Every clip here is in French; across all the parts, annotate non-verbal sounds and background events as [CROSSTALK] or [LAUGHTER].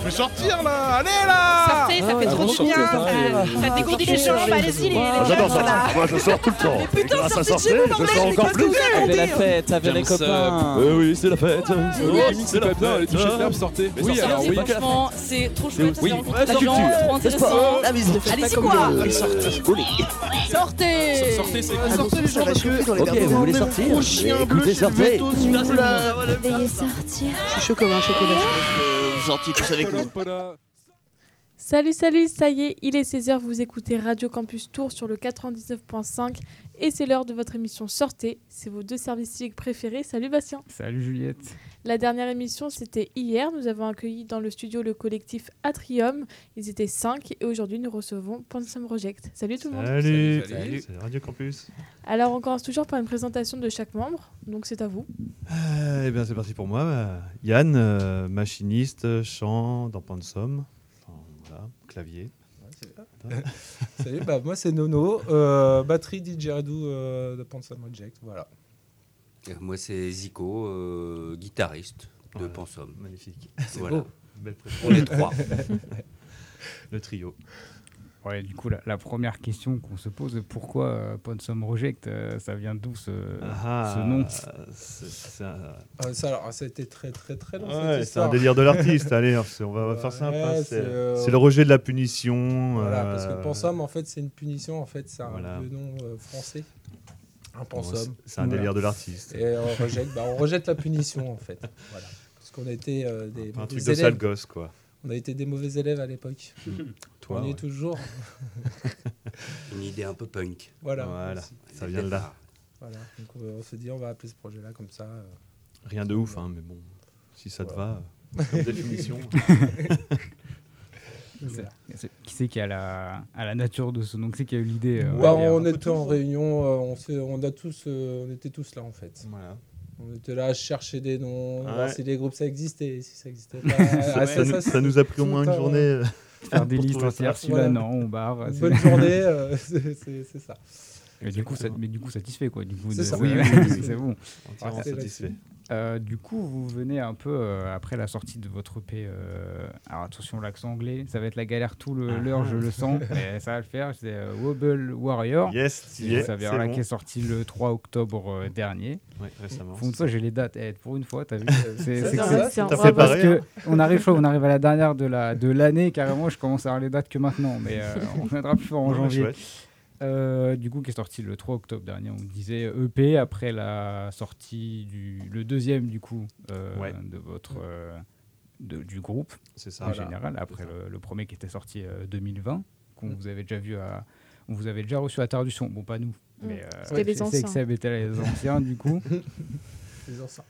Je vais sortir là Allez là Sortez, ça fait trop du bien. Ça dégourdit les jambes, allez-y les Ah, J'adore ça. Moi, je sors tout le temps. putain, sortez de chez vous, je sors encore plus. les dire fêtes, avec les copains. Euh, oui, c'est la fête. C'est la l'herbe, sortez. Oui, alors oui. Franchement, c'est trop chouette. Culture. trop intéressant. Allez-y quoi Sortez. Sortez Sortez, c'est Ah, Sortez les gens parce que Ok, vous voulez sortir Écoutez, je suis le sortez. Veuillez sortir. Je suis chaud comme un chocolat. Salut, salut, ça y est, il est 16h, vous écoutez Radio Campus Tour sur le 99.5 et c'est l'heure de votre émission Sortez, c'est vos deux services civiques préférés. Salut Bastien. Salut Juliette. La dernière émission c'était hier, nous avons accueilli dans le studio le collectif Atrium, ils étaient 5 et aujourd'hui nous recevons Pansam Project. Salut tout le monde. Salut, Salut. Radio Campus. Alors on commence toujours par une présentation de chaque membre, donc c'est à vous. Eh bien, c'est parti pour moi. Bah, Yann, euh, machiniste, chant dans Pansum. Enfin, voilà, clavier. [LAUGHS] Salut, bah, moi c'est Nono, euh, batterie didgeridoo euh, de Pansam Project, voilà. Euh, Moi, c'est Zico, euh, guitariste de Voilà. Pansom. Magnifique. Voilà. beau. Belle On est trois. [LAUGHS] Le trio. Ouais, du coup, la, la première question qu'on se pose, pourquoi euh, Ponsum Reject euh, Ça vient d'où ce, Ah, ce nom? c'est- c'est un- Ah, ça, alors, ça a été très très très long Ouais, c'est un délire de [LAUGHS] l'artiste. Allez, on va, faire simple. hein, Ouais, C'est c'est, euh, c'est le rejet de la punition. Voilà, euh, parce que Pansam en fait c'est une punition, en fait c'est un Voilà. vieux nom euh, français. Un bon, Pansam. c'est- un Voilà. délire de l'artiste. Et on rejette, bah, on rejette la punition en fait. Voilà. Parce qu'on euh, des Un truc de sale gosse, quoi. On a été des mauvais élèves à l'époque. [LAUGHS] Toi, on y ouais. est toujours. [LAUGHS] Une idée un peu punk. Voilà. Ça vient de là. Voilà. Donc on, on s'est dit on va appeler ce projet-là comme ça. euh. Rien de ouf, hein, mais bon, si ça te va, euh, [LAUGHS] comme définition. Qui c'est qui a la, à la nature de ce nom Qui c'est qui a eu l'idée euh, Bah, on était en réunion, euh, on, a tous, euh, on était tous là en fait. voilà. On était là à chercher des noms, voir si les groupes ça existait, si ça existait pas. Ça, [LAUGHS] Ah, ça nous, ça nous a pris au moins une un- journée. euh, [LAUGHS] Faire des listes entières, celui-là, Voilà. non, on barre. Bonne [LAUGHS] journée, euh, c'est ça. Mais du coup, ça, mais du coup, satisfait quoi. Du coup, C'est de- ça. oui, c'est- bon. entièrement satisfait. Euh, du coup, vous venez un peu euh, après la sortie de votre EP. euh, alors attention, l'accent anglais, ça va être la galère tout le- Ah. l'heure, je le sens, mais ça va le faire. C'est euh, Wobble Warrior. Yes, Qui y est, s'avère c'est là, bon. qui est sorti le 3 octobre euh, dernier. Ouais, récemment. Pour une fois, j'ai les dates. Eh, pour une fois, t'as vu C'est ça, ça, parce que on arrive, on arrive à la dernière de la de l'année carrément. Je commence à avoir les dates que maintenant, mais euh, on viendra plus fort en Ouais, janvier. chouette. Euh, du coup, qui est sorti le 3 octobre dernier, on disait EP après la sortie du le deuxième du coup euh, Ouais. de votre euh, de- du groupe C'est ça. en général après le, le premier qui était sorti euh, 2020 qu'on Mm. vous avait déjà vu à on vous avait déjà reçu à Terre du Son. Bon, pas nous, mais euh, C'était les je sais anciens. que était les anciens du coup. [LAUGHS] Les anciens.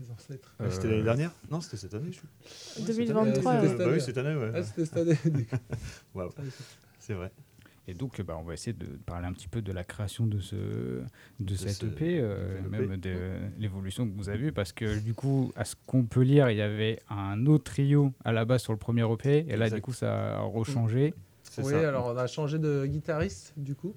Les ancêtres. Ah, C'était Euh, l'année dernière? Non, c'était cette année. Je... 2023. c'était euh, cette bah oui, année. cette année, ouais. Ah, c'était cette année. [LAUGHS] Waouh, c'est vrai. Et donc, euh, bah, on va essayer de parler un petit peu de la création de, ce, de, cette ce- EP, euh, de même de l'évolution que vous avez vue, parce que du coup, à ce qu'on peut lire, il y avait un autre trio à la base sur le premier EP, et là, Exact. du coup, ça a rechangé. C'est Oui, ça. alors on a changé de guitariste du coup.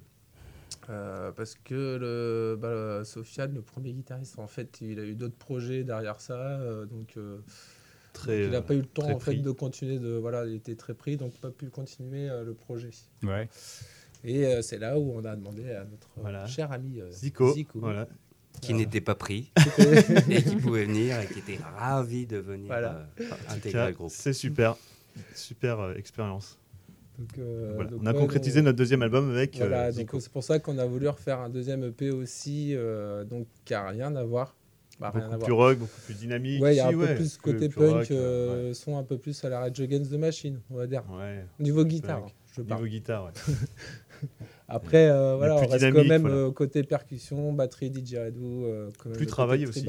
Euh, parce que le, bah, Sofiane, le premier guitariste, en fait, il a eu d'autres projets derrière ça, euh, donc, euh, Très, donc il n'a pas eu le temps en fait pris. de continuer de voilà, il était très pris, donc pas pu continuer euh, le projet. Ouais. Et euh, c'est là où on a demandé à notre euh, Voilà. cher ami euh, Zico. Voilà. Qui Voilà. n'était pas pris [LAUGHS] [LAUGHS] et qui [LAUGHS] pouvait venir et qui était ravi de venir euh, intégrer cas, le groupe. C'est super. Super euh, expérience. donc, euh, Voilà. donc, On a ouais, concrétisé on- notre deuxième album avec euh, Voilà, Zico. donc c'est pour ça qu'on a voulu refaire un deuxième EP aussi, euh, donc qui n'a rien à voir. Bah, beaucoup plus rock, beaucoup plus dynamique. Ouais, il y a un peu plus côté punk, euh, euh, son un peu plus à la Rage Against the Machine, on va dire. Niveau guitare, Niveau guitare, ouais. [LAUGHS] Après, euh, voilà, on reste quand même voilà. côté percussion, batterie, didgeridoo, euh, quand même Plus travaillé aussi.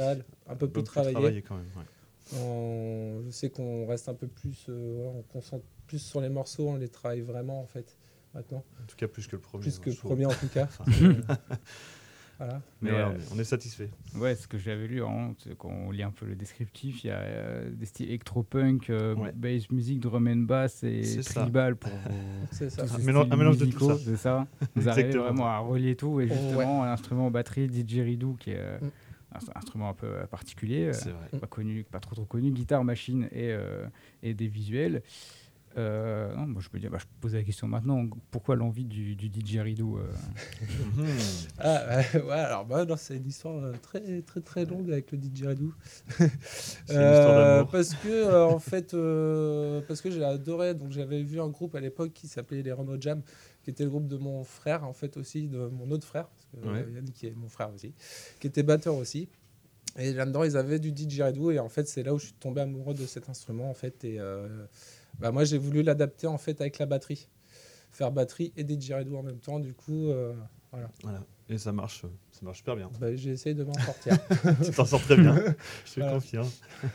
un peu plus travaillé. quand même. ouais. On- Je sais qu'on reste un peu plus, euh, on concentre plus sur les morceaux, on les travaille vraiment en fait maintenant, En tout cas, plus que le premier. plus moi, que le premier en tout cas. [LAUGHS] Enfin, [LAUGHS] voilà. Mais Mais, ouais, euh, on est- satisfait. Ouais, ce que j'avais lu, hein, c'est quand on lit un peu le descriptif, il y a euh, des styles electro-punk, euh, Ouais. bass music, drum and bass et C'est ça. tribal pour [LAUGHS] C'est ça. Un mélange- un mélange de tout ça. C'est ça. Vous arrivez vraiment à relier tout et Oh, justement l'instrument batterie didgeridoo qui est euh, Mm. un instrument un peu particulier, euh, pas connu, pas trop trop connu, guitare, machine et, euh, et des visuels. Euh, non, moi, je peux dire, bah, je peux poser la question maintenant. Pourquoi l'envie du, du didgeridoo euh. [LAUGHS] Ah, ouais, ouais, alors bah, c'est une histoire euh, très très très longue avec le didgeridoo. [LAUGHS] C'est une histoire d'amour. parce que euh, en fait, euh, parce que j'ai adoré. Donc j'avais vu un groupe à l'époque qui s'appelait les Renault Jam, qui était le groupe de mon frère en fait aussi, de mon autre frère, parce que Ouais. euh, Yann qui est mon frère aussi, qui était batteur aussi. Et là-dedans, ils avaient du didgeridoo et en fait, c'est là où je suis tombé amoureux de cet instrument en fait. Et euh, bah, moi, j'ai voulu l'adapter en fait avec la batterie, faire batterie et didgeridoo en même temps. Du coup, euh, voilà. Voilà. Et ça marche, euh, ça marche super bien. Bah, j'ai essayé de m'en sortir. [LAUGHS] tu t'en sors très bien. [LAUGHS] Je te Voilà. confirme. [LAUGHS]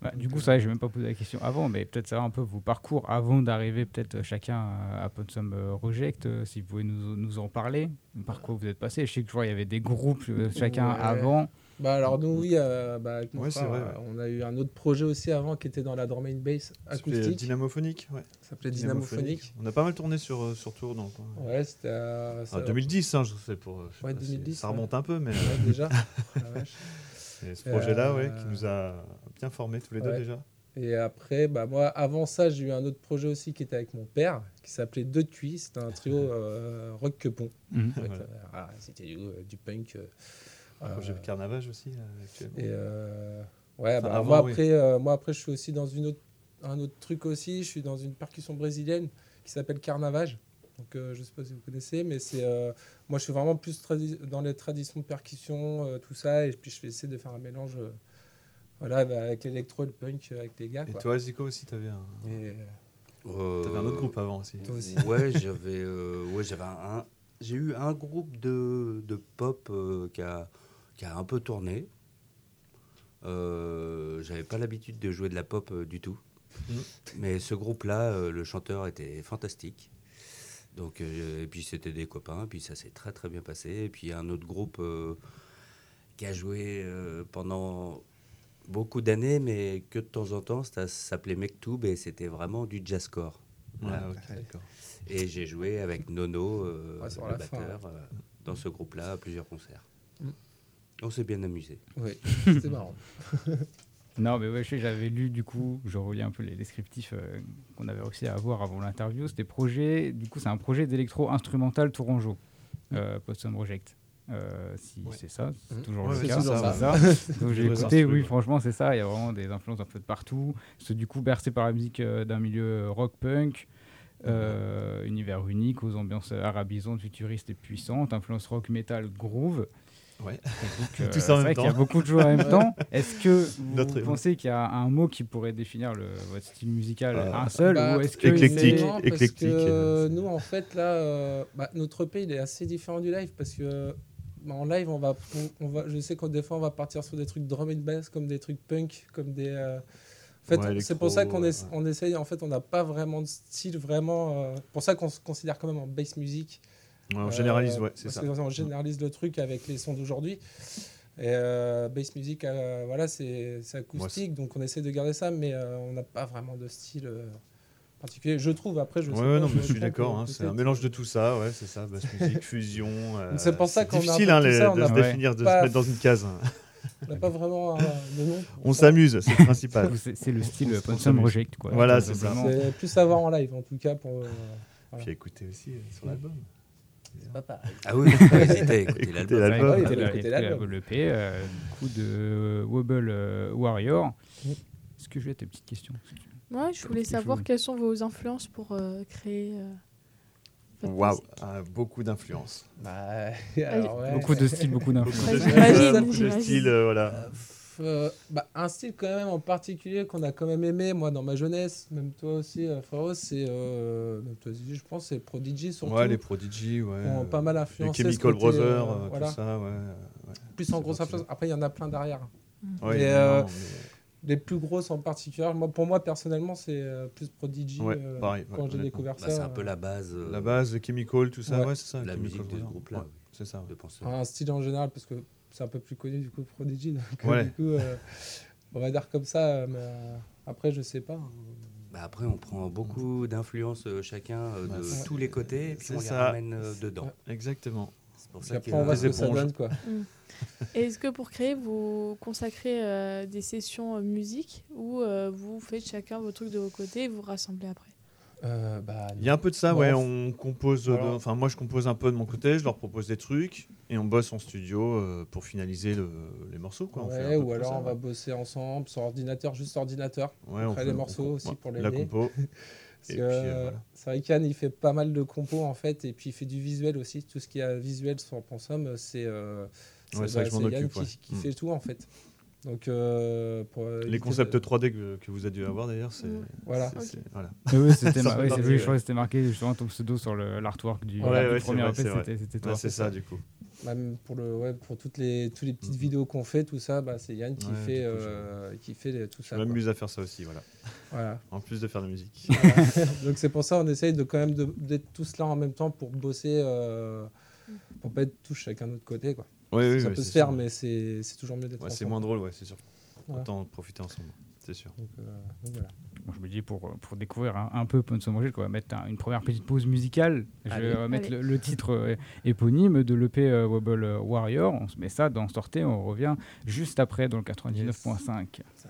Bah, Du coup, ça, je n'ai même pas posé la question avant, mais peut-être savoir un peu vos parcours avant d'arriver peut-être euh, chacun à euh, Reject, si vous pouvez nous, nous en parler, par quoi vous êtes passé? Je sais que je vois, il y avait des groupes chacun Ouais. avant. Bah alors nous oui, euh, bah, avec mon Ouais, frère, vrai, euh, ouais. on a eu un autre projet aussi avant qui était dans la drum and bass euh, acoustique, Dynamophonique, ouais. ça s'appelait Dynamophonique. On a pas mal tourné sur, euh, sur Tour, donc. Ouais, c'était euh, Ah, 2010, hein, je sais pour. euh, je sais Ouais, pas si- 2010, ça ouais. remonte un peu, mais euh, ouais, déjà. Oh la [LAUGHS] vache. et ce projet-là, ouais, Euh, qui nous a bien formés tous les deux déjà. Et après, bah moi, avant ça, j'ai eu un autre projet aussi qui était avec mon père, qui s'appelait Deux Cuits. C'était un trio [LAUGHS] euh, rock quepon. En fait, Voilà. euh, ah, C'était du, euh, du punk. Euh, Un projet de carnavage aussi, actuellement. Et euh, ouais, Enfin, bah, avant, moi, oui. après, euh, moi après, je suis aussi dans une autre, un autre truc aussi. Je suis dans une percussion brésilienne qui s'appelle Carnavage. Donc, euh, je sais pas si vous connaissez, mais c'est euh, moi, je suis vraiment plus dans les traditions de percussion, euh, tout ça, et puis je vais essayer de faire un mélange, euh, voilà, bah, avec l'électro et le punk, euh, avec les gars. Et quoi. toi, Zico aussi, t'avais un, Et, t'avais un autre groupe avant aussi. Toi aussi. Ouais, j'avais euh, ouais, j'avais un, j'ai eu un groupe de, de pop euh, qui, a, qui a un peu tourné. Euh, j'avais pas l'habitude de jouer de la pop euh, du tout. Mhm. Mais ce groupe-là, euh, le chanteur était fantastique. Donc, euh, et puis c'était des copains, puis ça s'est très très bien passé. Et puis un autre groupe qui a joué pendant beaucoup d'années, mais que de temps en temps, ça s'appelait Mektoub et c'était vraiment du jazzcore. Ouais, Voilà. Et j'ai joué avec Nono, Ouais, le fin, batteur, dans ce groupe-là à plusieurs concerts. On s'est bien amusé. Oui, [LAUGHS] c'était marrant. [LAUGHS] Non, mais ouais, j'avais lu du coup, je relis un peu les descriptifs euh, qu'on avait réussi à avoir avant l'interview. C'était projet, du coup, c'est un projet d'électro-instrumental tourangeau, euh, Potsdam Project. Euh, si Ouais. c'est ça, c'est Mhm. toujours Ouais, le c'est cas. toujours c'est ça. [LAUGHS] Donc j'ai écouté, ça, oui, franchement, c'est ça. Il y a vraiment des influences un peu de partout. C'est du coup bercé par la musique euh, d'un milieu rock-punk. euh, univers unique aux ambiances arabisantes, futuristes et puissantes, influence rock, metal, groove. Ouais. Donc, Tout euh, en même vrai qu'il y a temps. beaucoup de choses en même temps. [LAUGHS] Est-ce que vous Notre- pensez qu'il y a un mot qui pourrait définir le, votre style musical, Euh, un seul, Bah, ou est-ce que éclectique. c'est- Non, parce éclectique, que euh, nous, en fait, là, euh, bah, notre EP, il est assez différent du live parce que bah, en live, on va, on, on va, je sais qu'en des fois, on va partir sur des trucs drum and bass, comme des trucs punk, comme des. euh, En fait, Ouais, c'est pour ça qu'on essaye. En fait, on n'a pas vraiment de style vraiment. euh, pour ça qu'on se considère quand même en bass music. On Euh, généralise, ouais, c'est parce ça. que On généralise le truc avec les sons d'aujourd'hui. Et euh, bass music, euh, voilà, c'est acoustique, donc on essaie de garder ça, mais euh, on n'a pas vraiment de style euh, particulier. Je trouve, après, je Ouais, sais ouais, pas, non, je mais me je suis d'accord. euh, hein, c'est un mélange de tout ça, ouais, c'est ça. Basse musique, fusion. [LAUGHS] euh, C'est pour ça qu'on difficile hein, les- ça, on de a se définir, de pas- se mettre dans une case. [LAUGHS] On n'a pas vraiment euh, de nom. On s'amuse, c'est le principal. [LAUGHS] c'est le style s'amuse. Reject quoi. Voilà, c'est ça. plus à voir en live, en tout cas. Pour, euh, voilà. Puis écouter aussi euh, sur l'album. C'est pas pareil. Ah oui, à écouter [LAUGHS] Écoutez l'album. écouter écoutez l'album. la- le P, euh, coup de Wobble euh, Warrior. Est-ce que j'ai tes petites questions Moi, je voulais savoir chose? quelles sont vos influences pour euh, créer. Waouh, ah, beaucoup d'influence. Bah. [LAUGHS] Beaucoup de styles, beaucoup d'influences. beaucoup de styles, euh, voilà. Euh, bah, un style quand même en particulier qu'on a quand même aimé, moi dans ma jeunesse, même toi aussi, euh, frérot, c'est, euh, même toi aussi, je pense, c'est Prodigy surtout. Ouais, les Prodigy, ouais. qui ont pas mal Les influencé. ce Chemical Brothers, voilà. tout ça, ouais. ouais. Plus en grosse influence. Après, il y en a plein derrière. Ouais, Mais, euh, Les plus grosses en particulier, moi, pour moi personnellement, c'est plus Prodigy. Ouais, euh, pareil, ouais, quand j'ai découvert Bah, ça. c'est un peu la base, euh, La base, le Chemical, tout ça, Ouais. ouais, c'est ça. la musique de ce groupe-là. Ouais, C'est ça. de penser. un style en général, parce que c'est un peu plus connu du coup Prodigy. Donc, euh, Ouais. du coup, euh, on va dire comme ça. Mais euh, après, je sais pas. hein. Bah, après, on prend beaucoup d'influences chacun euh, de Bah, tous les côtés et puis on les ça. ramène euh, dedans. Exactement. C'est pour ça après, que- on voit des ce que ça éponges. donne, quoi. Et Est-ce que pour créer, vous consacrez euh, des sessions musique ou euh, vous faites chacun vos trucs de vos côtés et vous rassemblez après? Euh, bah, Il y a un peu de ça, ouais. on- compose. de- Voilà. Enfin, moi, je compose un peu de mon côté. Je leur propose des trucs et on bosse en studio euh, pour finaliser le- les morceaux, quoi. On ouais, ou alors ça, on va ouais. bosser ensemble sur ordinateur, juste ordinateur. Ouais, on on crée les morceaux aussi pour la l'aider. compo. [LAUGHS] Puis, euh, euh, voilà. C'est vrai qu'Yann, il fait pas mal de compos en fait, et puis il fait du visuel aussi. Tout ce qui est visuel sur Pensum, c'est euh, Ouais, c'est Yann qui, qui Mm. fait tout en fait. Donc, euh, pour, euh, Les concepts de- 3D que, que vous avez dû avoir d'ailleurs, c'est. Voilà. c'est- c'est- voilà. Oui, c'était mar- oui, je crois que marqué justement ton pseudo sur le- l'artwork du, Ouais, du ouais, c'est premier EP, c'était c'était toi. Ouais, c'est ça, du coup. Même pour le, ouais, pour toutes les, toutes les petites Mhm. vidéos qu'on fait, tout ça, bah, c'est Yann qui Ouais, fait, du coup, je- euh, qui fait les- tout Je ça. quoi. m'amuse à faire ça aussi, voilà. Voilà. [LAUGHS] En plus de faire de la musique. Voilà. Donc c'est pour ça on essaye de quand même de- d'être tous là en même temps pour bosser, euh, pour pas être tous chacun de notre côté. Quoi. Ouais, oui, ça peut se faire, sûr. mais c'est c'est toujours mieux d'être Ouais, c'est moins drôle, ouais, c'est sûr. Autant profiter ensemble, c'est sûr. Donc, euh, donc voilà. Bon, je me dis pour, pour découvrir un, un peu Ponson Manger, on va mettre un- une première petite pause musicale. Je Allez. vais mettre le, le titre euh, éponyme de l'EP euh, Wobble Warrior. On se met ça dans Sortez, on revient juste après dans le 99.5. Ça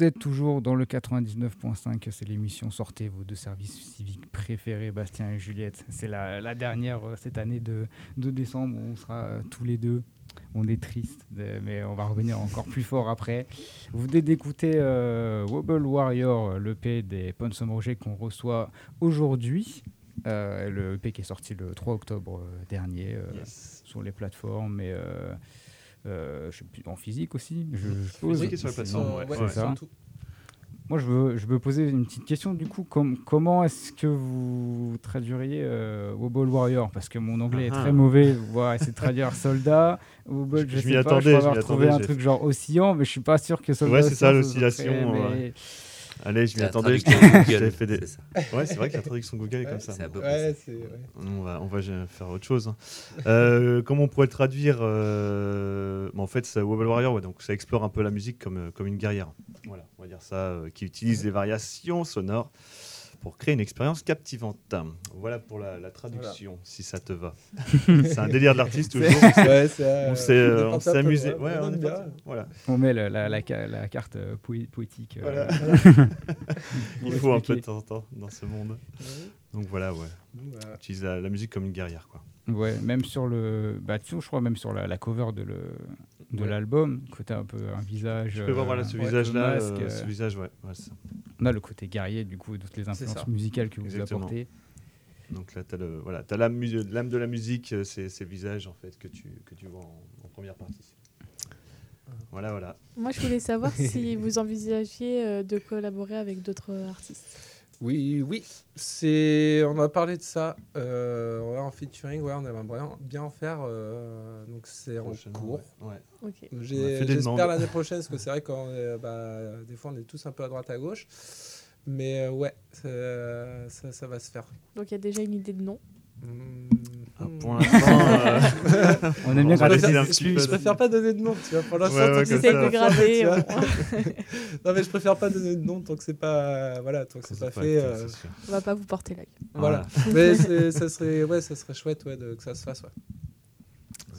Vous êtes toujours dans le 99.5, c'est l'émission Sortez vos deux services civiques préférés, Bastien et Juliette. C'est la, la dernière euh, cette année de, de décembre on sera euh, tous les deux On est triste, de- mais on va revenir encore plus fort après. Vous venez d'écouter euh, Wobble Warrior, l'EP des Ponsum Roger qu'on reçoit aujourd'hui. Euh, le EP qui est sorti le 3 octobre euh, dernier euh, Yes. sur les plateformes, mais euh, je sais plus, en physique aussi. Je, je pose. Physique et sur la plateforme, ouais. ouais, c'est ça. Moi, je veux, je veux poser une petite question. Du coup, Com- comment est-ce que vous traduiriez euh, Wobble Warrior? Parce que mon anglais est Ah. très mauvais. On va essayer de traduire soldat. Wobble, Je- je, sais pas. attendais, je crois avoir trouvé un truc genre oscillant, mais je suis pas sûr que soldat. Ouais, c'est ça, l'oscillation, Allez, je m'y attendais. J'avais Google, fait des- c'est ça. Ouais, c'est vrai que la traduction Google est Ouais, comme ça. c'est à peu Ouais. On va, on va faire autre chose. hein. Euh, comment on pourrait le traduire euh, bon, En fait, c'est Wobble Warrior, ouais, donc ça explore un peu la musique comme, euh, comme une guerrière. Voilà, on va dire ça, euh, qui utilise des variations sonores pour créer une expérience captivante. Voilà pour la, la traduction, si ça te va. c'est un délire de l'artiste toujours. [LAUGHS] Ouais. On euh, s'est euh, on on amusé. Ouais, on on. Voilà. On met la, la- la ca- la carte euh, poé- poétique. euh, Voilà. [LAUGHS] Il faut un peu de temps en temps dans ce monde. Donc voilà, ouais. Voilà. Utilise la, la musique comme une guerrière, quoi. Ouais, même sur le. Bah, tu je crois même sur la, la cover de le de Ouais. l'album, côté un peu un visage. Je peux voir euh, voilà, ce ouais, visage-là. euh, euh, ce visage, ouais. ouais, c'est ça. On a le côté guerrier, du coup, de toutes les influences musicales que vous Exactement. apportez. Donc là, tu as, voilà, as l'âme, de la musique, euh, c'est c'est le visage en fait, que, tu, que tu vois en, en première partie. Voilà, voilà. Moi, je voulais savoir si vous envisagiez euh, de collaborer avec d'autres artistes. Oui, oui. C'est, on a parlé de ça. Euh, ouais, en featuring, ouais, on aimerait bien, bien en faire. euh, donc c'est en cours. ouais. Ouais. Ok. On a J'ai- fait des J'espère l'année prochaine, parce que c'est vrai qu'on est, bah, des fois on est tous un peu à droite à gauche. Mais euh, ouais, ça, ça va se faire. Donc, il y a déjà une idée de nom. Ah, pour l'instant, [LAUGHS] euh, On aime bien On un je, petit je peu de- préfère pas donner de nom, tu vois. Pour l'instant, Ouais, tant ouais, de ouais. [LAUGHS] non, mais je préfère pas donner de nom tant que c'est pas, voilà, tant que c'est pas fait. euh. On va pas vous porter l'œil. Voilà. [LAUGHS] mais c'est- ça serait, ouais, ça serait chouette, ouais, de, que ça se fasse, ouais.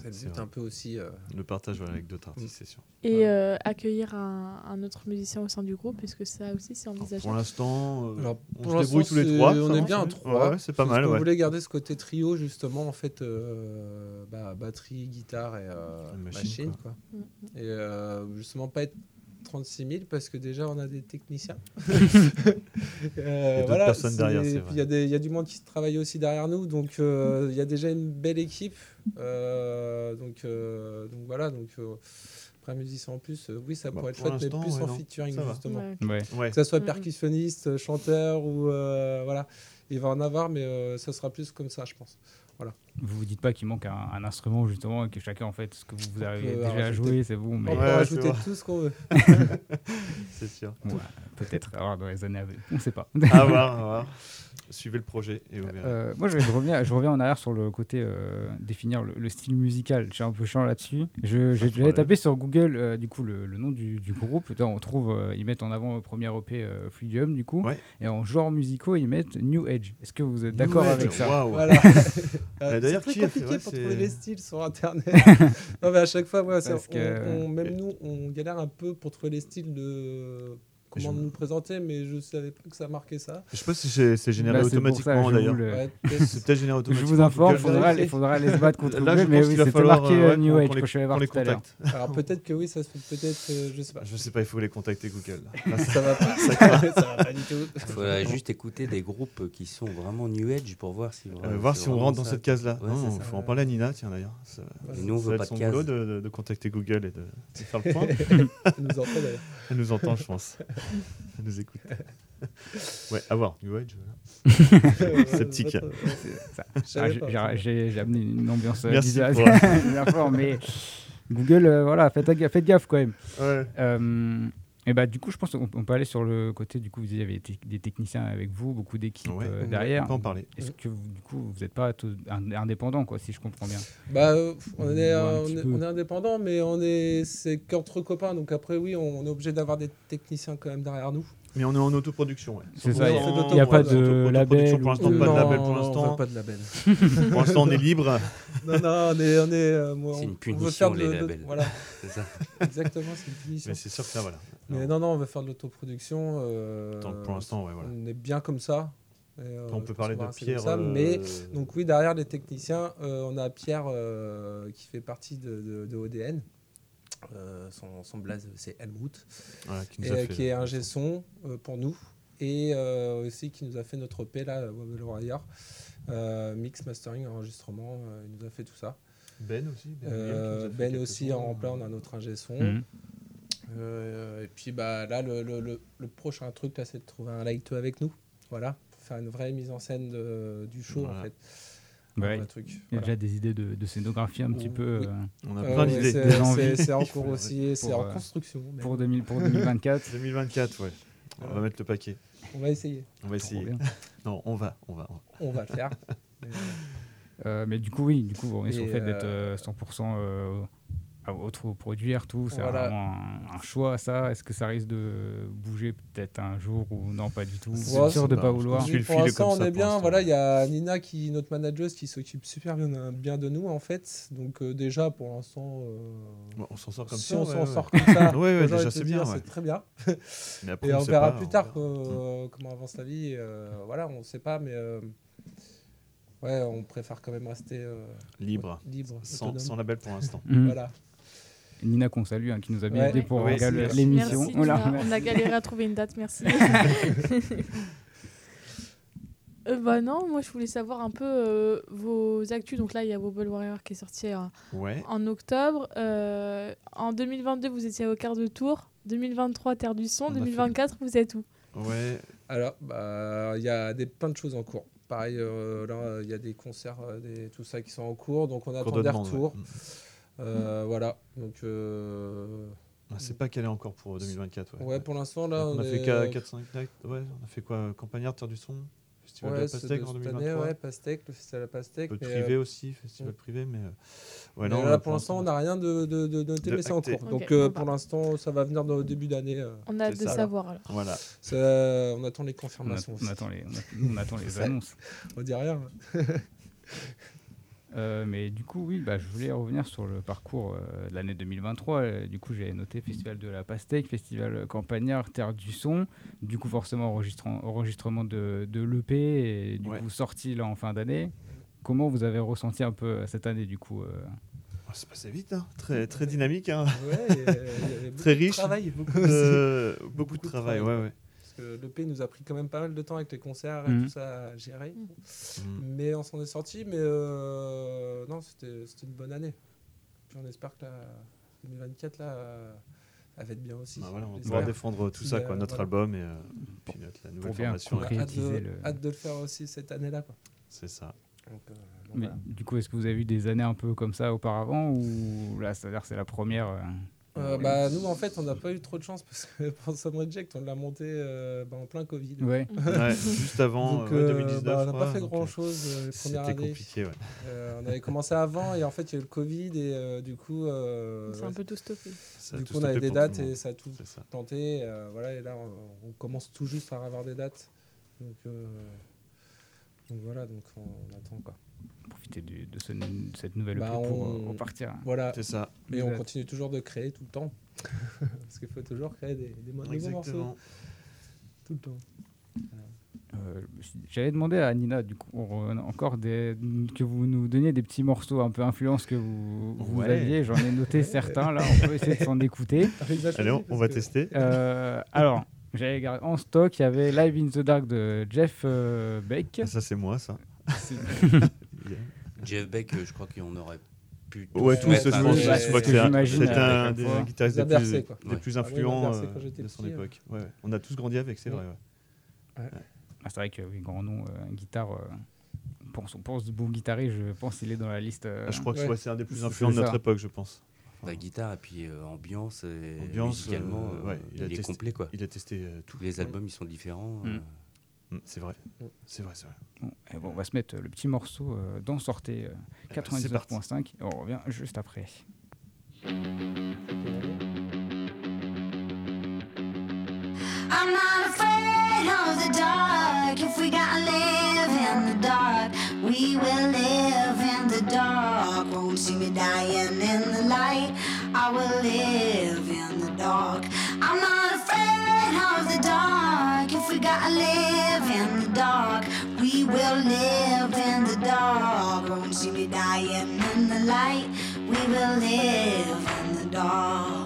C'est le but un peu aussi. euh, Le partage voilà, avec d'autres artistes, c'est sûr. Et euh, accueillir un, un autre musicien au sein du groupe, est-ce que ça aussi c'est Alors, pour envisageable l'instant, euh, on pour se débrouille tous les trois. On est bien à trois. Ouais, c'est pas mal. qu'on Ouais. voulait garder ce côté trio, justement, en fait, euh, bah, batterie, guitare et euh, machine, machine. quoi. quoi. Mhm. Et euh, justement, pas être 36 000 parce que déjà, on a des techniciens. [LAUGHS] [LAUGHS] Euh, derrière, puis Il y, a des- il y a du monde qui travaille aussi derrière nous, donc euh, il y a déjà une belle équipe. Euh, donc, euh, donc voilà, donc après musicien en plus, euh, oui, ça Bah, pourrait être pour chouette, mais plus ouais, en non, featuring justement Ouais. Ouais. Que ça soit percussionniste, chanteur ou euh, voilà. Il va en avoir, mais euh, ça sera plus comme ça, je pense. Vous vous dites pas qu'il manque un, un instrument, justement, et que chacun, en fait, ce que vous, vous arrivez peut déjà à rajouter. jouer, c'est bon, mais On peut Ouais, rajouter tout ce qu'on veut. [LAUGHS] C'est sûr. Ouais, peut-être alors, dans les années à venir. On sait pas. À voir, à voir. Suivez le projet et vous verrez. Euh, moi, je, vais revenir, je reviens en arrière sur le côté euh, définir le, le style musical. Je suis un peu chiant là-dessus. Je- J'ai tapé sur Google euh, du coup le, le nom du, du groupe. Là, on trouve, euh, ils mettent en avant le premier EP euh, Fluidium du coup. Ouais. Et en genre musicaux, ils mettent New Age. Est-ce que vous êtes d'accord avec ça waouh. Voilà. [LAUGHS] D'ailleurs, c'est compliqué ouais, pour trouver les styles sur Internet. [LAUGHS] non, mais à chaque fois, ouais, c'est- Parce on- que- on- même nous, on galère un peu pour trouver les styles de comment Je- nous présenter, mais je savais pas que ça marquait ça. Je sais pas si c'est généré Bah, automatiquement je d'ailleurs. le- Ouais, C'est peut-être généré Je automatiquement. vous informe, il Google, faudra, vérifier. il faudra aller se battre contre [LAUGHS] Là, je Google, mais pense oui, qu'il va c'était falloir marqué euh, euh, New Age les- je suis allé voir tout à l'heure. [LAUGHS] Alors peut-être que oui, ça se fait peut-être, euh, je sais pas. Je sais pas, il faut les contacter Google. Là, [LAUGHS] ça- Ça va pas. ça va pas du tout. Il faudrait juste écouter des groupes qui sont vraiment New Age pour voir si, euh, voir si on rentre dans cette case-là. Il faut en parler à Nina, tiens d'ailleurs. Nous, on veut pas de case. de, contacter Google et de, de faire le point. Elle nous entend d'ailleurs. Elle nous entend, je pense. [LAUGHS] Elle nous écoute. [LAUGHS] Ouais, à voir. New Age. voilà. [LAUGHS] Sceptique. Ah, j'ai- amené une ambiance euh, Merci bizarre. pour- Bien fort, mais Google, euh, voilà, faites, gaffe- faites gaffe quand même. Ouais. Euh, et bah du coup, je pense qu'on on peut aller sur le côté du coup, vous avez des, des techniciens avec vous, beaucoup d'équipes Ouais. euh, On derrière. peut en parler. Est-ce que vous, du coup, vous n'êtes pas indépendant, quoi, si je comprends bien? Bah, euh, on est, on est, on est indépendant, mais on est, c'est qu'entre copains. Donc après, oui, on est obligé d'avoir des techniciens quand même derrière nous. Mais on est en autoproduction. Ouais. C'est ça, il y a- il y a pas de label Pour ou- l'instant, pas de label. Pour on l'instant, pas de label. [LAUGHS] pour l'instant, on est libre. non, non, on est, on est, euh, moi, C'est une on- on veut punition, faire de, les de- labels. voilà, [LAUGHS] C'est ça. exactement, c'est une punition. Mais c'est sûr que là, voilà. Mais non, non, on veut faire de l'autoproduction. euh, pour l'instant, ouais, voilà. On est bien comme ça. Et, euh, On peut parler va de Pierre. ça, mais euh, donc oui, derrière les techniciens, euh, on a Pierre euh, qui fait partie de, de- de ODN. Euh, son, son blaze, c'est Helmut, qui, et, euh, qui est un son euh, pour nous, et euh, aussi qui nous a fait notre EP là, Wobble Warrior, Euh, mix, mastering, enregistrement, euh, il nous a fait tout ça. Ben aussi. Ben, Euh, ben aussi en plein, on a notre ingé son. Mhm. Euh, et puis bah, là, le, le- le- le prochain truc, là, c'est de trouver un light avec nous. Voilà, pour faire une vraie mise en scène de- du show Voilà. en fait. Ouais, Il y a Voilà. déjà des idées de, de scénographie un petit Oui. peu Oui. euh, On a Euh, plein d'idées. c'est- c'est- C'est en [LAUGHS] cours aussi, c'est pour, en euh, construction. même. pour, 2000, pour 2024. 2024, [LAUGHS] ouais. On Voilà. va mettre le paquet. On va essayer, On va essayer. [LAUGHS] Non, on va, on va. on va. le faire. Mais, Euh, mais du coup, oui, du coup, on est sur le fait d'être euh, euh, 100% à autoproduire tout. C'est Voilà. vraiment un, un choix, ça. Est-ce que ça risque de bouger peut-être un jour ou non, pas du tout? Vous Ouais, sûr c'est de pas- pas je vouloir pense- suis le pour filet l'instant, on ça est pour bien. l'instant. Voilà, il y a Nina qui, notre manageuse, qui s'occupe super bien, bien de nous en fait. Donc euh, déjà, pour l'instant, euh, on s'en sort comme si ça. on s'en ouais. sort comme ça, [LAUGHS] Ouais, ouais, j'ai déjà, c'est bien, c'est très bien. Mais [LAUGHS] après, Et on verra pas, plus on tard verra. euh, comment avance la vie. euh, voilà, on ne sait pas, mais ouais, on préfère quand même rester euh, Libre. libre, Sans, sans label pour l'instant. [LAUGHS] Mhm. Voilà. Nina qu'on salue, hein, qui nous a bien Ouais. aidé pour Ouais, regarder merci. l'émission. Merci, Voilà, Nina. merci. On a galéré à trouver une date, merci. [LAUGHS] Euh, bah non, moi je voulais savoir un peu euh, vos actus. Donc là, il y a Wobble Warrior qui est sorti euh, Ouais. en octobre. Euh, en 2022, vous étiez au quart de tour. 2023, Terre du Son. On a fait- 2024, vous êtes où? Ouais. Alors, bah, il y a des, plein de choses en cours. Pareil, euh, là, il y a des concerts, euh, des, tout ça qui sont en cours, donc on attend de des demande, ouais. Euh, Voilà, donc euh, Ah, C'est pas calé encore pour 2024. Ouais, ouais, pour l'instant là, on, a est- fait 4-5 nights. Ouais, on a fait quoi Campagnard, Terre du Son Festival de ouais, la c'est Pastèque de en cette 2023 année, ouais, Pastèque, le festival à Pastèque. Un peu de mais, privé euh, aussi, festival mm. privé, mais. euh, Ouais, mais non, là, euh, pour l'instant, on n'a rien de, de, de noté, De mais c'est en cours. Donc euh, on pour l'instant, ça va venir au début d'année. euh. On a hâte de ça, savoir alors. Voilà. Ça, on attend les On, a- confirmations. on aussi. attend les, on a- on attend les [LAUGHS] annonces. On dit rien. [LAUGHS] Euh, mais du coup, oui, bah, je voulais revenir sur le parcours euh, de l'année 2023. Euh, du coup, j'ai noté Festival de la Pastèque, Festival Campagnard, Terre du Son. Du coup, forcément, enregistrement, enregistrement de, de l'EP et du Ouais. coup, sorti là en fin d'année. Comment vous avez ressenti un peu cette année, du coup euh, Oh, c'est passé vite, hein. très, très dynamique. Hein. Ouais, y avait [LAUGHS] Très de riche. travail, beaucoup de- beaucoup, Beaucoup de de travail, travail. ouais, ouais. Que l'EP nous a pris quand même pas mal de temps avec les concerts et Mhm. tout ça à gérer. Mm. Mais on s'en est sorti, mais euh, non, c'était une bonne année. Puis on espère que la 2024, là, euh, elle va être bien aussi. Bah voilà, on va défendre tout ça, euh, quoi, notre voilà. album et euh, puis notre- la nouvelle formation. On a hâte de, le- hâte de le faire aussi cette année-là. quoi. C'est ça. Donc, euh, donc mais, voilà. Du coup, est-ce que vous avez eu des années un peu comme ça auparavant ou là, c'est-à-dire c'est la première euh, bah, nous, en fait, on n'a pas eu trop de chance parce que [LAUGHS] pour Some Reject, on l'a monté euh, bah, en plein Covid. Ouais. [LAUGHS] Ouais, juste avant Donc, euh, ouais, 2019. bah, on n'a pas fait donc, grand euh, chose les premières C'était années. compliqué, ouais. Euh, on avait commencé avant et en fait, il y a eu le Covid et euh, du coup, euh, C'est un peu tout stoppé. Ça du coup, on avait des dates et ça a tout ça. tenté. euh, voilà, et là, on, on commence tout juste à avoir des dates. Donc, euh, donc voilà, donc on, on attend quoi. Profiter du- de, ce- de cette nouvelle Bah, EP pour on- euh, repartir. Voilà, C'est ça. et on continue toujours de créer tout le temps. [LAUGHS] Parce qu'il faut toujours créer des, des mo- nouveaux morceaux tout le temps. Euh, J'avais demandé à Nina, du coup, on- encore des, que vous nous donniez des petits morceaux un peu influence que vous, aviez. J'en ai noté [LAUGHS] certains, là, on peut essayer de s'en écouter. [LAUGHS] Allez, on, va que- tester. Euh, alors, j'avais gardé en stock, il y avait Live in the Dark de Jeff euh, Beck. Ah, Ça, c'est moi, ça. Jeff Beck, euh, je crois qu'on aurait pu. Ouais, tous je un- pense. Que c'est un, j'imagine c'est à un chaque des guitaristes des plus, des Ah influents euh, de son petit, époque. Ouais, ouais. On a tous grandi avec, c'est Ouais. vrai. ouais. Ah, c'est vrai que, oui, grand nom, euh, guitare. euh, pour ce bon guitariste, je pense qu'il est dans la liste. euh, Ah, je crois que ouais. c'est un des plus influents de notre époque, je pense. La guitare et puis euh, ambiance, et Ambiance, musicalement, euh, euh, ouais, il il, a est testé- complet quoi. Il a testé euh, tout. Tous les albums ils sont différents. Mm. Euh, Mm, C'est vrai. Mm. C'est vrai, c'est vrai. Bon, et bon, on va se mettre euh, le petit morceau euh, dans Sortez euh, Eh ben, c'est parti. 99.5 et on revient juste après. I'm not afraid of the dark. If we gotta live in the dark, we will live in the dark. Won't see me dying in the light. I will live in the dark. I'm not afraid of the dark. If we gotta live dark, will live in the dark. Won't see me dying in the light. We will live in the dark.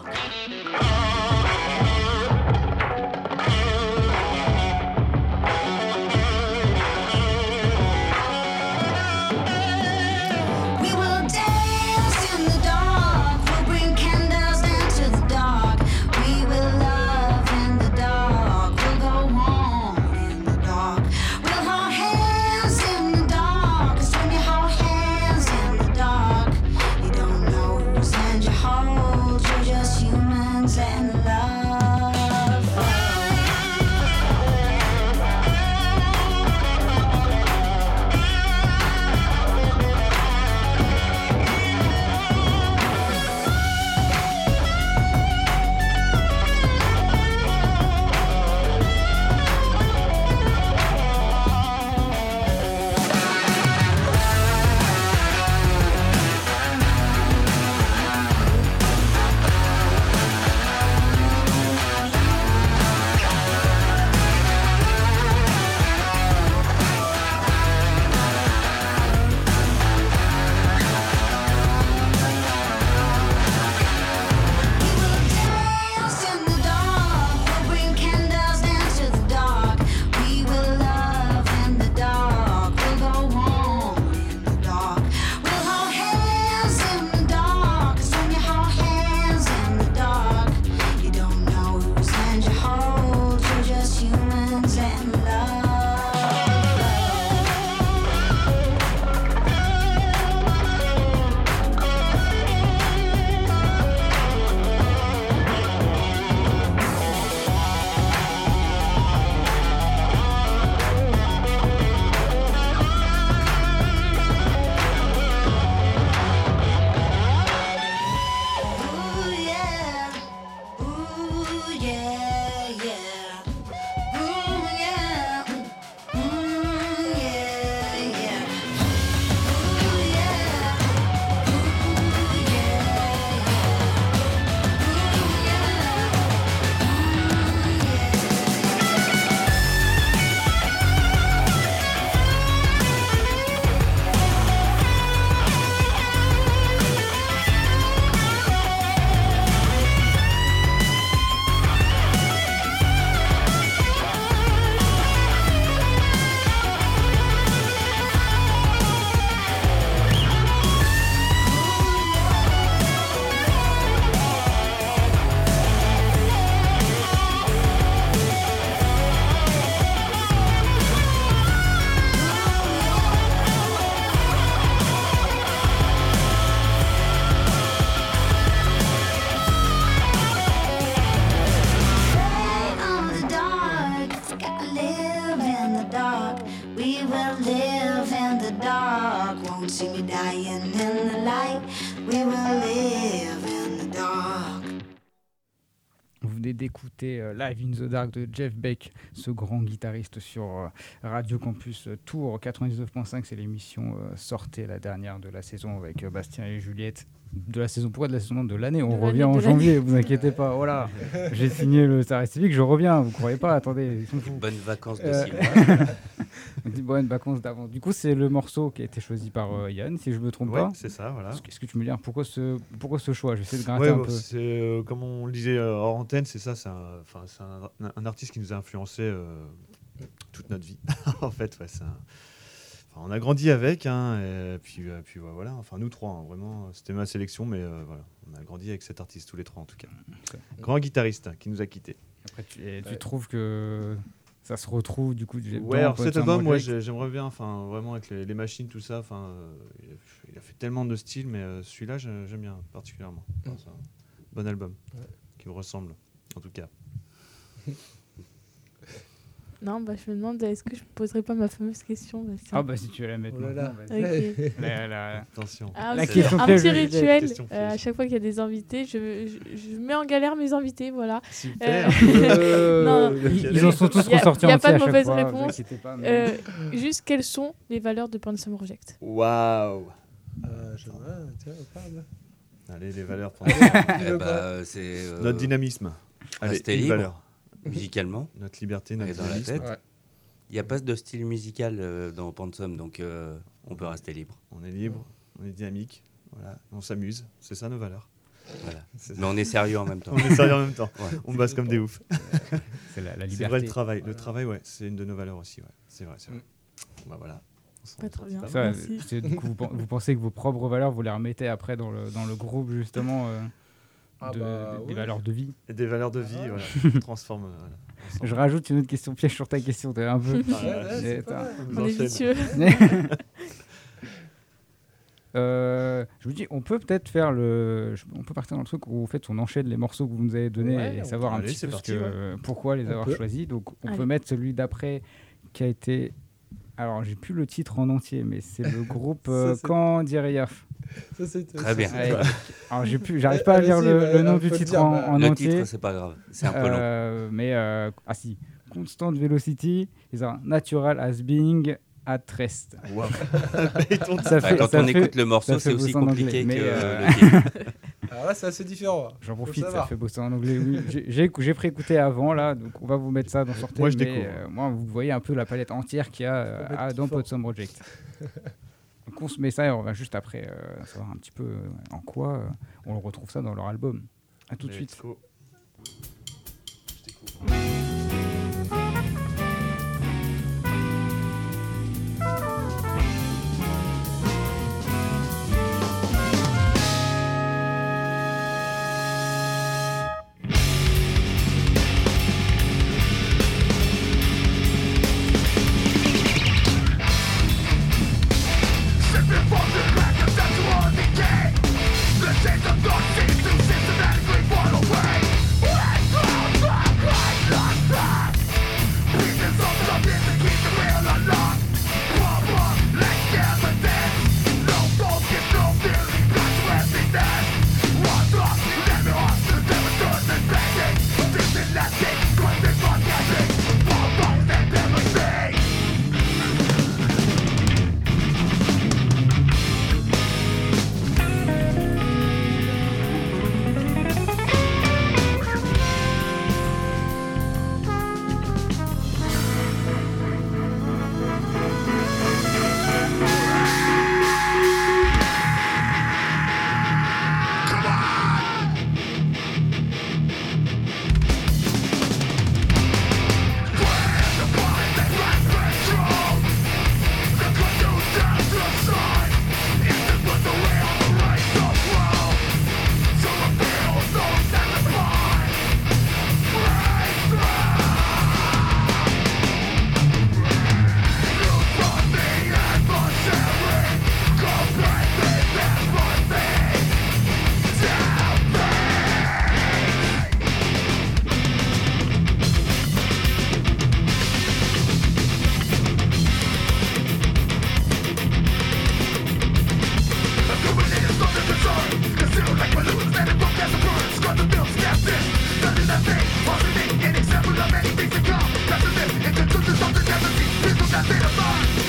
D'écouter euh, Live in the Dark de Jeff Beck, ce grand guitariste sur euh, Radio Campus Tour 99.5. C'est l'émission euh, sortée la dernière de la saison avec euh, Bastien et Juliette. De la saison, pourquoi de la saison non, de l'année? On De revient en janvier, vous inquiétez pas. Voilà, j'ai signé le service civique, je reviens. Vous croyez pas Attendez. Bonnes vacances de six mois. [LAUGHS] Des bonnes vacances d'avant. Du coup, c'est le morceau qui a été choisi par euh, Yann, si je me trompe Ouais, pas. c'est ça, voilà. Est-ce que tu me dis pourquoi ce, pourquoi ce choix? J'essaie de gratter Ouais, un peu. c'est, euh, comme on le disait euh, hors antenne, c'est ça, c'est un, un, un artiste qui nous a influencé euh, toute notre vie. [LAUGHS] en fait, ouais, c'est un- enfin, on a grandi avec, hein, et puis, euh, puis ouais, voilà. Enfin, nous trois, hein, vraiment, c'était ma sélection, mais euh, voilà, on a grandi avec cet artiste tous les trois en tout cas. Grand guitariste hein, qui nous a quittés. Après, tu, et tu trouves que ça se retrouve du coup du- Ouais, alors cet album, moi j'aimerais bien, enfin vraiment avec les, les machines, tout ça, enfin euh, il, a, fait tellement de styles, mais euh, celui-là j'ai- j'aime bien particulièrement. Enfin, un bon album Ouais. qui me ressemble, en tout cas. [LAUGHS] Non, bah, je me demande, est-ce que je ne poserai pas ma fameuse question Bastien Ah bah si tu veux la mettre Oh là maintenant, là. vas-y. Ok. La- la- Attention. Ah, La ok. question un petit rituel. euh, à chaque fois qu'il y a des invités, je, je, je mets en galère mes invités, voilà. Super. Euh, [LAUGHS] Non. Ils, ils en sont tous Y a- ressortis y a pas de mauvaise fois, réponse. inquiétez pas, mais- Euh, juste quelles sont les valeurs de Pansum Project Waouh Euh, je parle. Allez, les valeurs [LAUGHS] pour Eh bah, euh, c'est notre dynamisme. Allez, une valeur. Musicalement. Notre liberté, notre dans la tête. Ouais. Il n'y a pas de style musical euh, dans Pansum, donc euh, on peut rester libre. On est libre, on est dynamique, voilà, on s'amuse, c'est ça nos valeurs. Voilà. [LAUGHS] Mais on est sérieux en même temps. [LAUGHS] on est sérieux en même temps. Ouais. On bosse comme des oufs. C'est [LAUGHS] la, la C'est liberté. vrai le travail. Le travail, ouais, c'est une de nos valeurs aussi. Ouais. C'est vrai, c'est vrai. Mm. Bah voilà. Pas très bien. Ça, du coup, vous pensez que vos propres valeurs, vous les remettez après dans le, dans le groupe, justement, euh, Ah de- bah, des valeurs de vie Et des valeurs de vie, Ah. voilà. On transforme. euh, voilà. Je rajoute une autre question piège sur ta question, t'es un peu. Ah, Ouais, on est. [LAUGHS] Euh, je me dis, on peut peut-être faire le. On peut partir dans le truc où en fait on enchaîne les morceaux que vous nous avez donnés Ouais, et savoir un petit peu parti, que- pourquoi les On avoir peut. choisis. Donc on Allez. peut mettre celui d'après qui a été. Alors j'ai plus le titre en entier, mais c'est le [LAUGHS] groupe euh, Ça, c'est- Très ça, bien. c'est- Ouais. Alors j'ai plus, j'arrive pas à lire le, bah, le nom du le titre dire, en, bah. en le entier. titre, c'est pas grave. C'est un peu long. Euh, mais euh, ah si, Constant Velocity is a natural as being at rest. Ton- [LAUGHS] Ça Bah, fait- quand ça on fait- écoute le morceau, c'est aussi compliqué anglais, que euh, le titre. [LAUGHS] Alors là, c'est assez différent. J'en profite, ça fait bosser en anglais. Oui. J'ai- J'ai j'ai préécouté avant là, donc on va vous mettre ça dans sortie. Moi, je mais, découvre. euh, moi, vous voyez un peu la palette entière qu'il y a euh, dans. Potsdam Project. [LAUGHS] donc on se met ça et on va juste après euh, savoir un petit peu euh, en quoi euh, on retrouve ça dans leur album. À tout de Let's suite. go.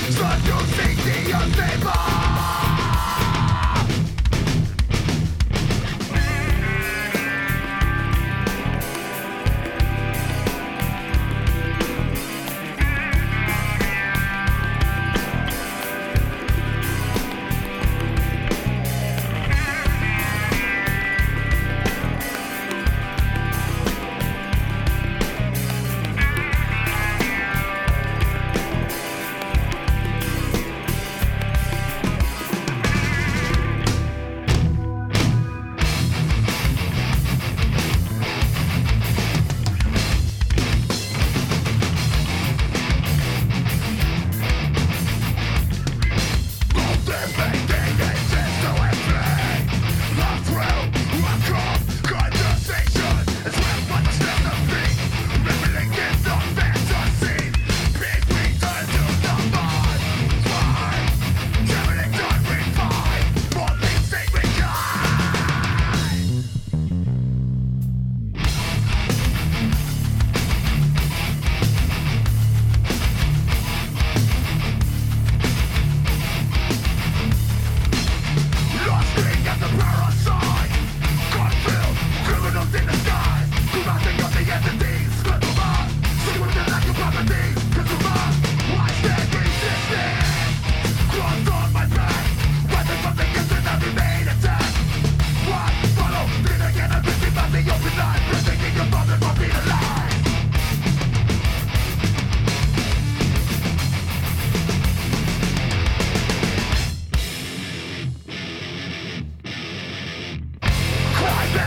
Start your safety, your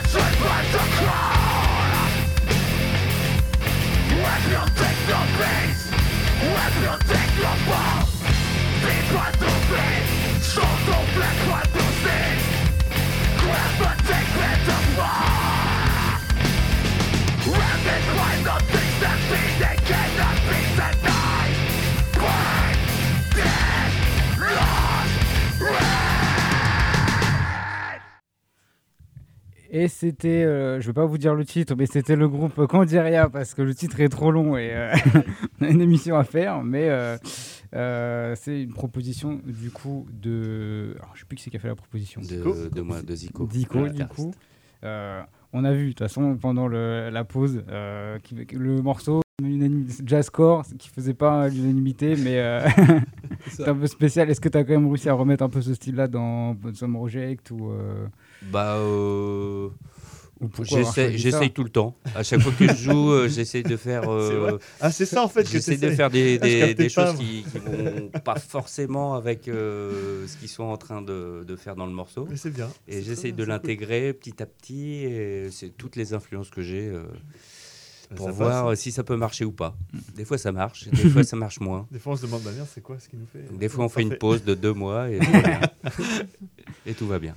Let's Et c'était, euh, je vais pas vous dire le titre, mais c'était le groupe Candiria parce que le titre est trop long et euh, [LAUGHS] on a une émission à faire. Mais euh, euh, c'est une proposition du coup de, alors, je sais plus qui c'est qui a fait la proposition. De, de moi, de Zico. Dico, Le du coup. Euh, on a vu, de toute façon, pendant le- la pause, euh, qui- le morceau jazzcore qui faisait pas l'unanimité, mais euh, [LAUGHS] c'est un peu spécial. Est-ce que tu as quand même réussi à remettre un peu ce style-là dans Some Project ou euh, Bah, euh, j'essaye tout le temps. À chaque fois que je joue, euh, [LAUGHS] j'essaie de faire. euh, Ah, c'est ça, en fait, J'essaie de faire des, choses qui, qui vont [LAUGHS] pas forcément avec euh, ce qu'ils sont en train de, de faire dans le morceau. Mais c'est bien. Et j'essaie de l'intégrer petit à petit. Et c'est toutes les influences que j'ai euh, pour Ça voir passe. si ça peut marcher ou pas. Des fois ça marche, des fois ça marche moins. [LAUGHS] Des fois, on se demande, bah merde, c'est quoi ce qui nous fait? Des fois on fait une pause de deux mois et tout va bien.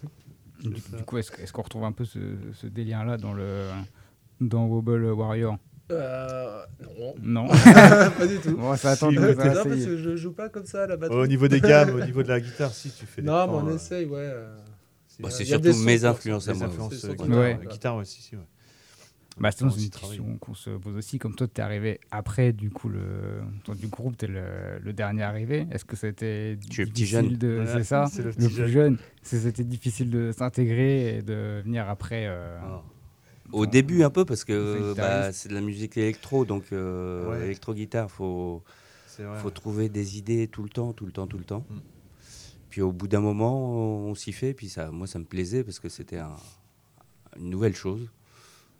Du, du coup, est-ce est-ce qu'on retrouve un peu ce, ce délire-là dans, le, dans Wobble Warrior? Euh, non. Non. [LAUGHS] pas du tout. Bon, ça attend Si, non, parce que je joue pas comme ça à la batterie. Au niveau des gammes, au [LAUGHS] niveau de la guitare, si tu fais Non, mais on euh, essaye, ouais. euh, Bah, c'est surtout mes influences à moi. euh, guitare, Ouais. guitare aussi, si, ouais. Bah, c'est une question qu'on se pose aussi. Comme toi, tu es arrivé après, du coup, le, toi, du groupe, tu es le, le dernier arrivé. Est-ce que c'était petit difficile jeune. de- Voilà, C'est ça [LAUGHS] c'est le Le petit plus jeune. jeune. C'est- C'était difficile de s'intégrer et de venir après. euh, Ah. Au début un peu parce que bah, c'est de la musique électro, donc euh, Ouais. électro-guitare, faut, vrai. faut trouver des idées tout le temps, tout le temps, tout le temps. Mm. Puis au bout d'un moment, on s'y fait. Puis ça, moi, ça me plaisait parce que c'était un- une nouvelle chose,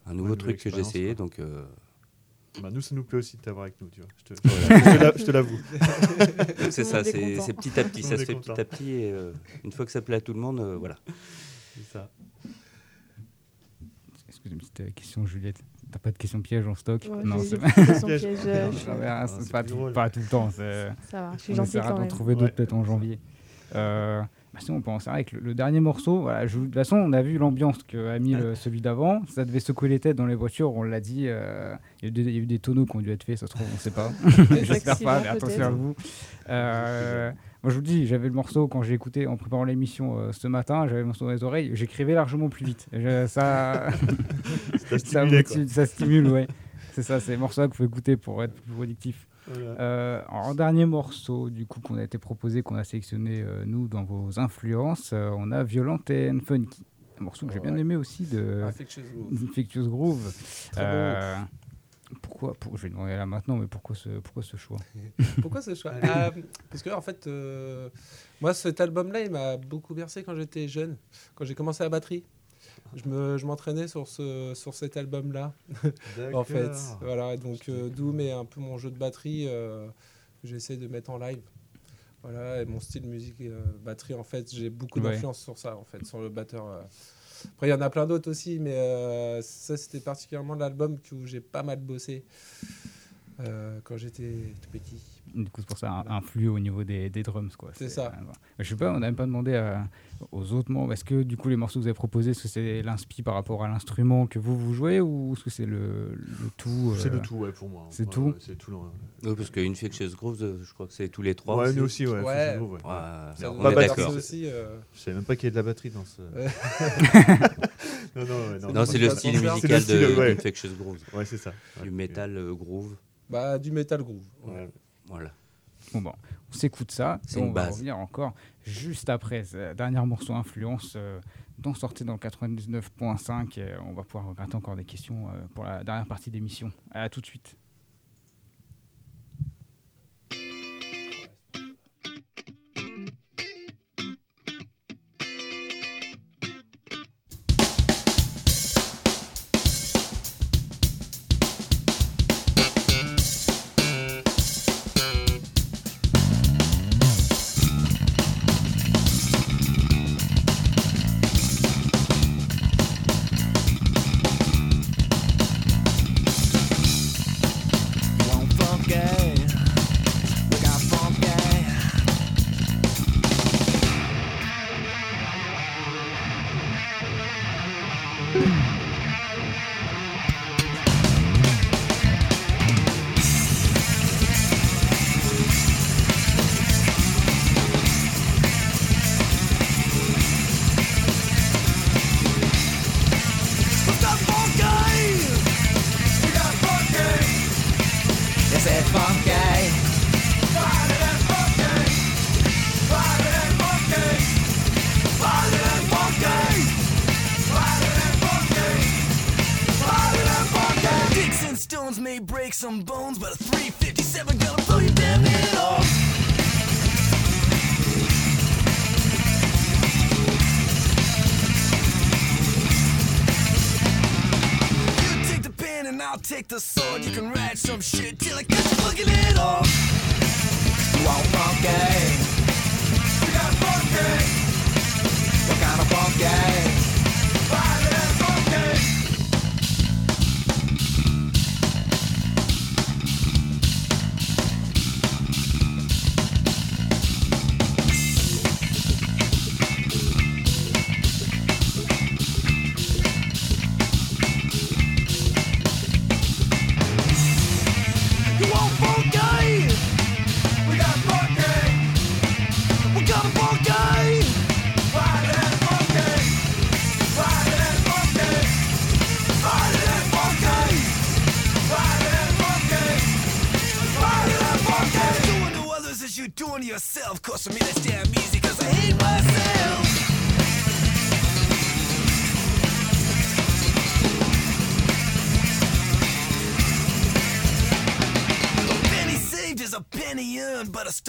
un nouveau truc que j'essayais. quoi. Donc euh, Bah, nous, ça nous plaît aussi de t'avoir avec nous, tu vois. Je te, je l'avoue. [LAUGHS] c'est ça, c'est petit à petit, ça se fait content. petit à petit. Et euh, une fois que ça plaît à tout le monde, euh, voilà. C'est ça. J'ai une petite euh, question, Juliette T'as pas de question piège en stock Ouais, Non, j'ai c'est questions [LAUGHS] pièges, pas, pas tout le temps. c'est- Ça va, je suis On gentille essaiera d'en trouver d'autres peut-être en janvier. Euh, bah sinon, on peut en s'arrêter avec le, le dernier morceau. Voilà, je- de toute façon, on a vu l'ambiance que a mis le- celui d'avant. Ça devait secouer les têtes dans les voitures, on l'a dit. euh, il, y a eu des, il y a eu des tonneaux qui ont dû être faits, ça se trouve, on ne sait pas. [LAUGHS] J'espère pas, mais attention à vous. Euh, moi, je vous le dis, j'avais le morceau quand j'ai écouté en préparant l'émission euh, ce matin, j'avais le morceau dans les oreilles, j'écrivais largement plus vite. Je- ça, [LAUGHS] Ça ça, stimule, ouais. C'est ça, c'est le morceau qu'il faut écouter pour être plus productif. Voilà. Euh, en dernier morceau, du coup, qu'on a été proposé, qu'on a sélectionné, euh, nous, dans vos influences, euh, on a Violent and Funky. Un morceau que j'ai bien aimé aussi de Infectious Groove. Infectious Groove. Très beau. Pourquoi, pour, je vais demander là maintenant, mais pourquoi ce, pourquoi ce choix? [LAUGHS] Pourquoi ce choix? Parce que en fait, euh, moi, cet album-là, il m'a beaucoup bercé quand j'étais jeune, quand j'ai commencé la batterie. Je me, je m'entraînais sur ce, sur cet album-là, [LAUGHS] en fait. D'accord. Voilà, donc euh, d'où mais un peu mon jeu de batterie euh, que j'essaie de mettre en live. Voilà, et mon style musique euh, batterie, en fait, j'ai beaucoup Ouais. d'influence sur ça, en fait, sur le batteur. euh. Après, il y en a plein d'autres aussi, mais euh, ça, c'était particulièrement l'album où j'ai pas mal bossé euh, quand j'étais tout petit. Du coup, c'est pour ça un, un flux au niveau des, des drums. quoi. C'est ça. euh, bon. je sais pas, on n'a même pas demandé à- aux autres membres. Est-ce que du coup, les morceaux que vous avez proposés, est-ce que c'est l'inspi par rapport à l'instrument que vous vous jouez ou est-ce que c'est le, le tout C'est euh, le tout, ouais, pour moi. c'est Ouais, tout ouais, C'est tout. le- Oui, parce qu'une Infectious Groove, euh, je crois que c'est tous les trois. Ouais, aussi. nous aussi, ouais. Ouais. c'est ouais. Ouais, Ça on est bah, être d'accord. euh, Je savais même pas qu'il y avait de la batterie dans ce. Ouais. [LAUGHS] non, non, ouais, non. Non, c'est le style. C'est musical de ouais. d'Infectious Groove. Ouais, c'est ça. Ouais, Du metal groove. Bah, du metal groove. Ouais. Voilà. Bon, bon, on s'écoute ça. C'est et on une va base. revenir encore juste après. Ce dernier morceau influence euh, dont sortait dans le 99.5. et on va pouvoir regarder encore des questions euh, pour la dernière partie d'émission. À tout de suite. Stones may break some bones, but a 357 gonna blow your damn head off. You take the pen and I'll take the sword. You can write some shit till I get your fucking head off. You want funky? We got funky. What kind of funky?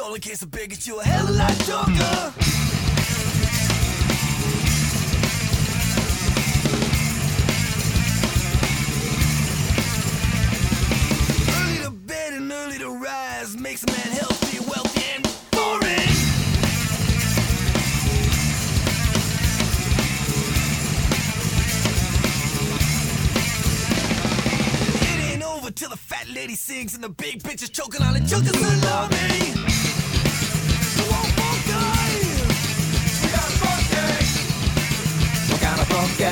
Stolen case of beer gets you a hell of a lot younger. Early to bed and early to rise makes a man healthy, wealthy, and boring. It ain't over till the fat lady sings and the big bitch rock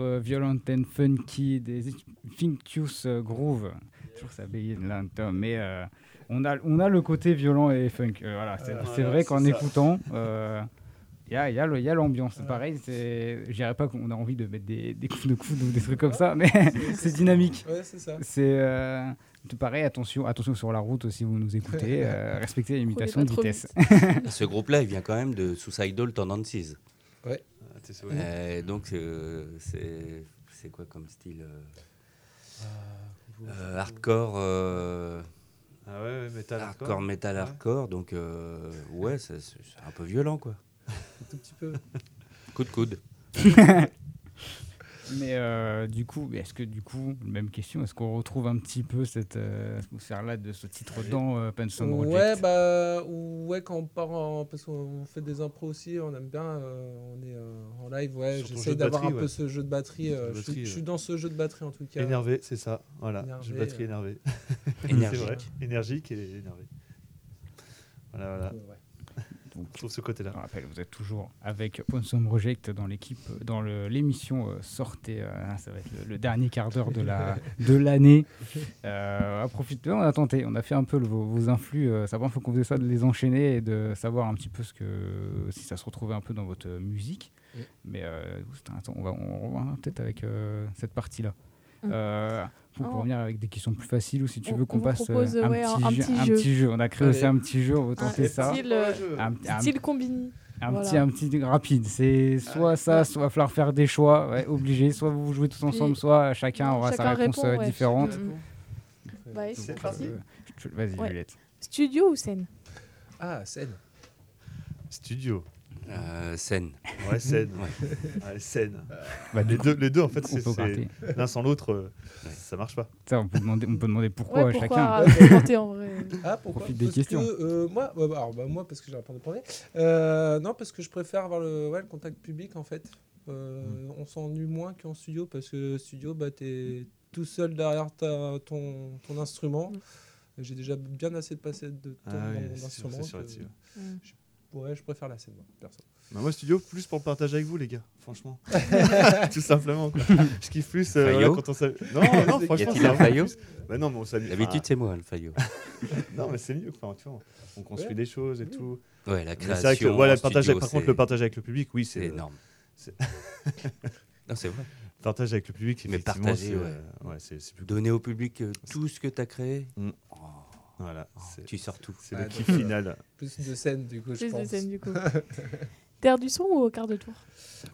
Euh, Violent and Funky des Finkus euh, Groove. Toujours ça bégaye là, mais euh, on, a, on a le côté violent et funk. Euh, voilà, c'est Voilà, vrai qu'en écoutant, euh, il y a, il y a l'ambiance. Pareil, c'est- je dirais pas qu'on a envie de mettre des, des coups de coude ou des trucs comme ça, mais [LAUGHS] c'est dynamique. Ouais, c'est ça. C'est euh, pareil, attention, attention sur la route si vous nous écoutez, [LAUGHS] euh, respectez les limitations de vitesse. [LAUGHS] Ce groupe-là, il vient quand même de Suicidal Tendencies. T'es. Euh, donc, euh, c'est c'est quoi comme style euh, euh, Hardcore. euh, Ah ouais, ouais, metal hardcore, metal, Ouais. hardcore. Donc, euh, ouais, c'est c'est un peu violent, quoi. Un tout petit peu. Coup de coude. [LAUGHS] Mais euh, du coup, est-ce que du coup, même question, est-ce qu'on retrouve un petit peu cette euh, atmosphère-là de ce titre dans euh, Pensum Ouais, Project bah, ou- ouais, quand on part en. Parce qu'on fait des impros aussi, on aime bien. euh, on est euh, en live, ouais. J'essaie d'avoir un peu ce jeu de batterie. euh, Jeu de je, suis, je dans ce jeu de batterie en tout cas. Énervé, c'est ça. Voilà. Énervé, Jeu de batterie euh. énervé. Énergique. [LAUGHS] c'est vrai. Énergique et énervé. Voilà, voilà. Ouais. Donc, Sur ce côté-là. rappelle, vous êtes toujours avec Pensum Project dans l'équipe, dans le- l'émission euh, Sortez. euh, ça va être le, le dernier quart d'heure de la [LAUGHS] de l'année. Euh, on a tenté, on a fait un peu le- vos, vos influx. Euh, savoir, faut qu'on faisait ça, de les enchaîner et de savoir un petit peu ce que si ça se retrouvait un peu dans votre musique. Oui. Mais euh, on va, on peut-être avec euh, cette partie-là. Mm. Euh, pour, Oh. revenir avec des questions plus faciles ou si tu On- veux on qu'on passe euh, propose, un, ouais, petit un jeu, petit un jeu. petit jeu. On a créé aussi un petit jeu, on va tenter Un ça. style, euh, Un- un- style combini. Un Voilà. petit, un petit rapide. C'est soit ça, soit il va falloir faire des choix, ouais, obligé. Soit vous jouez tous ensemble, Puis- soit chacun aura sa réponse répond, euh, ouais. différente. Mm. Bah, c'est euh, parti. Vas-y. Juliette. Studio ou scène? Ah, scène. Studio. Euh, scène. Ouais, scène. Ouais. Ouais. Bah, les, du coup, deux, les deux, en fait, c'est l'un sans l'autre, euh, ça marche pas. Ça, on peut demander, on peut demander pourquoi Ouais, à pourquoi chacun. commenter en vrai Ah, pourquoi Profite des Parce questions. que, euh, moi, bah, bah, alors, bah, moi, parce que j'ai répondu premier. Euh, non, parce que je préfère avoir le, ouais, le contact public, en fait. Euh. On s'ennuie moins qu'en studio, parce que studio, bah, t'es tout seul derrière ta, ton, ton instrument. J'ai déjà bien assez de passer de temps Ah dans oui, mon c'est sûr, instrument. c'est sûr ouais. Je, préfère la scène, moi, perso. Bah, moi, studio, plus pour le partager avec vous, les gars, franchement. [LAUGHS] Tout simplement. Quoi. Je kiffe plus euh, voilà, quand on s'amuse. Non, non, [LAUGHS] Y franchement. a-t-il un Fayot plus- Bah non, mais on s'amuse. D'habitude, c'est moi, le faillot. [LAUGHS] Non, mais c'est mieux. Enfin, tu vois, on construit Ouais. des choses et tout. Ouais, la création. C'est vrai que voilà, en le partage, studio, par contre, le partage avec le public, oui, c'est énorme. non, c'est vrai. Partage avec le public, Mais effectivement, partager, ouais. euh, ouais, c'est c'est plus Donner au public euh, tout ce que tu as créé. Mm. Oh, Voilà, oh, tu sors tout. c'est Ah, le kiff euh, final. Plus de scène, du coup, je Plus de pense. scène du coup. [LAUGHS] Terre du son ou au quart de tour?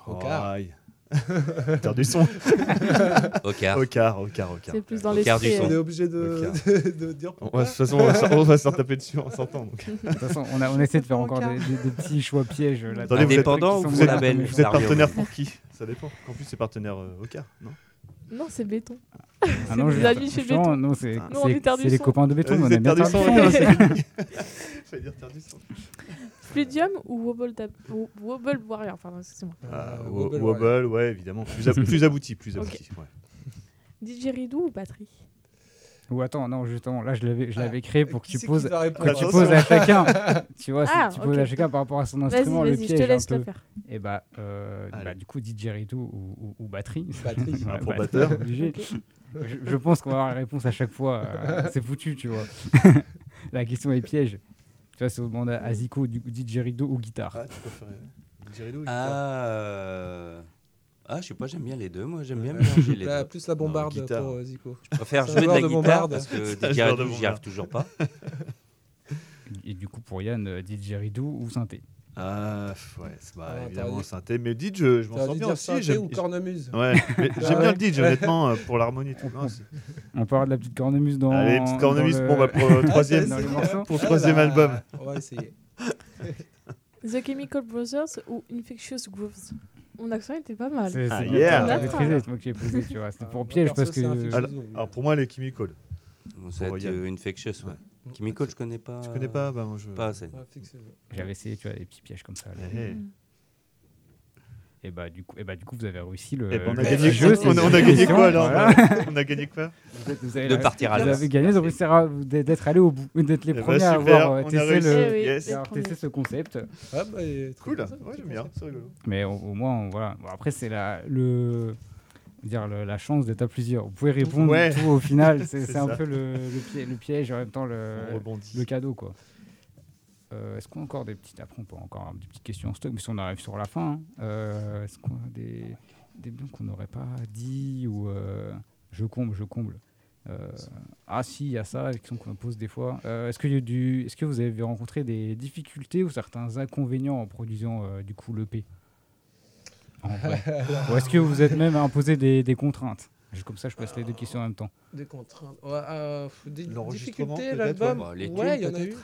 Au quart. Aïe. [LAUGHS] Terre du son. [LAUGHS] Au quart. Au quart, au quart, au quart. C'est plus dans quart du son. On est euh. obligé de, de, de dire pourquoi. De toute façon, on va s'en taper dessus en s'entend. donc. De toute façon, on, a, on essaie de faire encore des, des- des petits choix pièges. Là, Attendez, vous êtes- Indépendant ou Vous êtes, vous partenaire pour qui? Ça dépend. En plus, c'est partenaire euh, au quart, non? Non, c'est béton. Ah non, des amis chez Béton. non, c'est les copains de béton. Vous on êtes aime bien [LAUGHS] [LAUGHS] J'allais dire Terre du son. Fluidium ou Wobble, Wobble Warrior Pardon, excusez-moi. Ah, Euh, wo- Wobble, Wobble, ouais, évidemment. Plus, ab- plus abouti, plus [LAUGHS] abouti. ouais. Didgeridoo ou batterie? Ou attends, non, justement, là, je l'avais je Ah, l'avais créé pour que tu c'est poses, répondre que tu poses à chacun. [LAUGHS] tu vois, si Ah, tu poses à chacun par rapport à son instrument, le vas-y, je piège te un laisse peu. le faire. Et bah, euh, bah, du coup, didgeridoo ou, ou, ou batterie. Batterie. Ouais, Ah, pour batteur. Je, je pense qu'on va avoir la réponse à chaque fois. euh, c'est foutu, tu vois. [LAUGHS] la question est piège. Tu vois, si on demande à Zico du didgeridoo ou guitare. Ah, tu préférais didgeridoo ou guitare Ah, euh, ah, je sais pas, j'aime bien les deux. Moi, j'aime bien mélanger les Là, deux. plus la bombarde guitare. pour euh, Zico. Je préfère C'est [LAUGHS] un jouer de joueur la de guitare bombarde. parce que [LAUGHS] un joueur de didgeridoo, j'y bombarde. arrive toujours pas. [LAUGHS] Et du coup, pour Yann, euh, didgeridoo ou synthé? Ah, pff, ouais, c'est bah, Ah, évidemment t'aurais synthé. Mais didge, je, je m'en T'aurais sors dû bien dire aussi. synthé J'aime ou cornemuse? ouais, mais j'aime bien le didge, honnêtement, euh, pour l'harmonie. et tout. Non, c'est- On avoir de la petite cornemuse dans. Allez, petite dans cornemuse, le- bon, bah, pour le troisième, dans les morceaux. pour le troisième Ah, album. bah, On va essayer. The Chemical Brothers ou Infectious Grooves? Mon accent était pas mal. C'est Ah, c'est yeah. moi qui ai posé, tu vois. C'était pour piège parce que. Alors, alors, pour moi, les chemical. Bon, Ça va être euh, Infectious, ouais. Ouais. Chemical, je connais pas. Tu connais pas bah, moi, je... Pas assez. J'avais essayé, tu vois, des petits pièges comme ça. là. Et bah, du coup, et bah, du coup, vous avez réussi le. Eh ben, on a le gagné jeu, quoi on, a- on a gagné quoi alors voilà. On a gagné quoi Vous avez De partir à Vous avez gagné de réussir à- d'être allé au bout, d'être les Eh ben, premiers à super, avoir euh, testé, le, oui, Yes. testé ce concept. Ah, bah, Cool, ça, ouais, j'aime bien, c'est rigolo. Mais au, au moins, on- voilà. Bon, après, c'est la, le, dire, le- la chance d'être à plusieurs. Vous pouvez répondre Ouais. tout au final. [LAUGHS] C'est un peu le, le, piège, le piège et en même temps le cadeau. quoi. Euh, Est-ce qu'on a encore des petites. Après, on peut encore avoir des petites questions en stock, mais si on arrive sur la fin, hein, euh, est-ce qu'on a des, des blancs qu'on n'aurait pas dit ou. euh, je comble, je comble. Ah si, il y a ça, la question qu'on me pose des fois. Est-ce que, y a du- est-ce que vous avez rencontré des difficultés ou certains inconvénients en produisant du coup l'EP. [LAUGHS] Ou est-ce que vous êtes même imposé des, des contraintes? Comme ça, je passe les deux questions en même temps. Des contraintes. Ouais, euh, des difficultés, l'album. ouais. Bah, les Ouais, il y tunes, en a eu.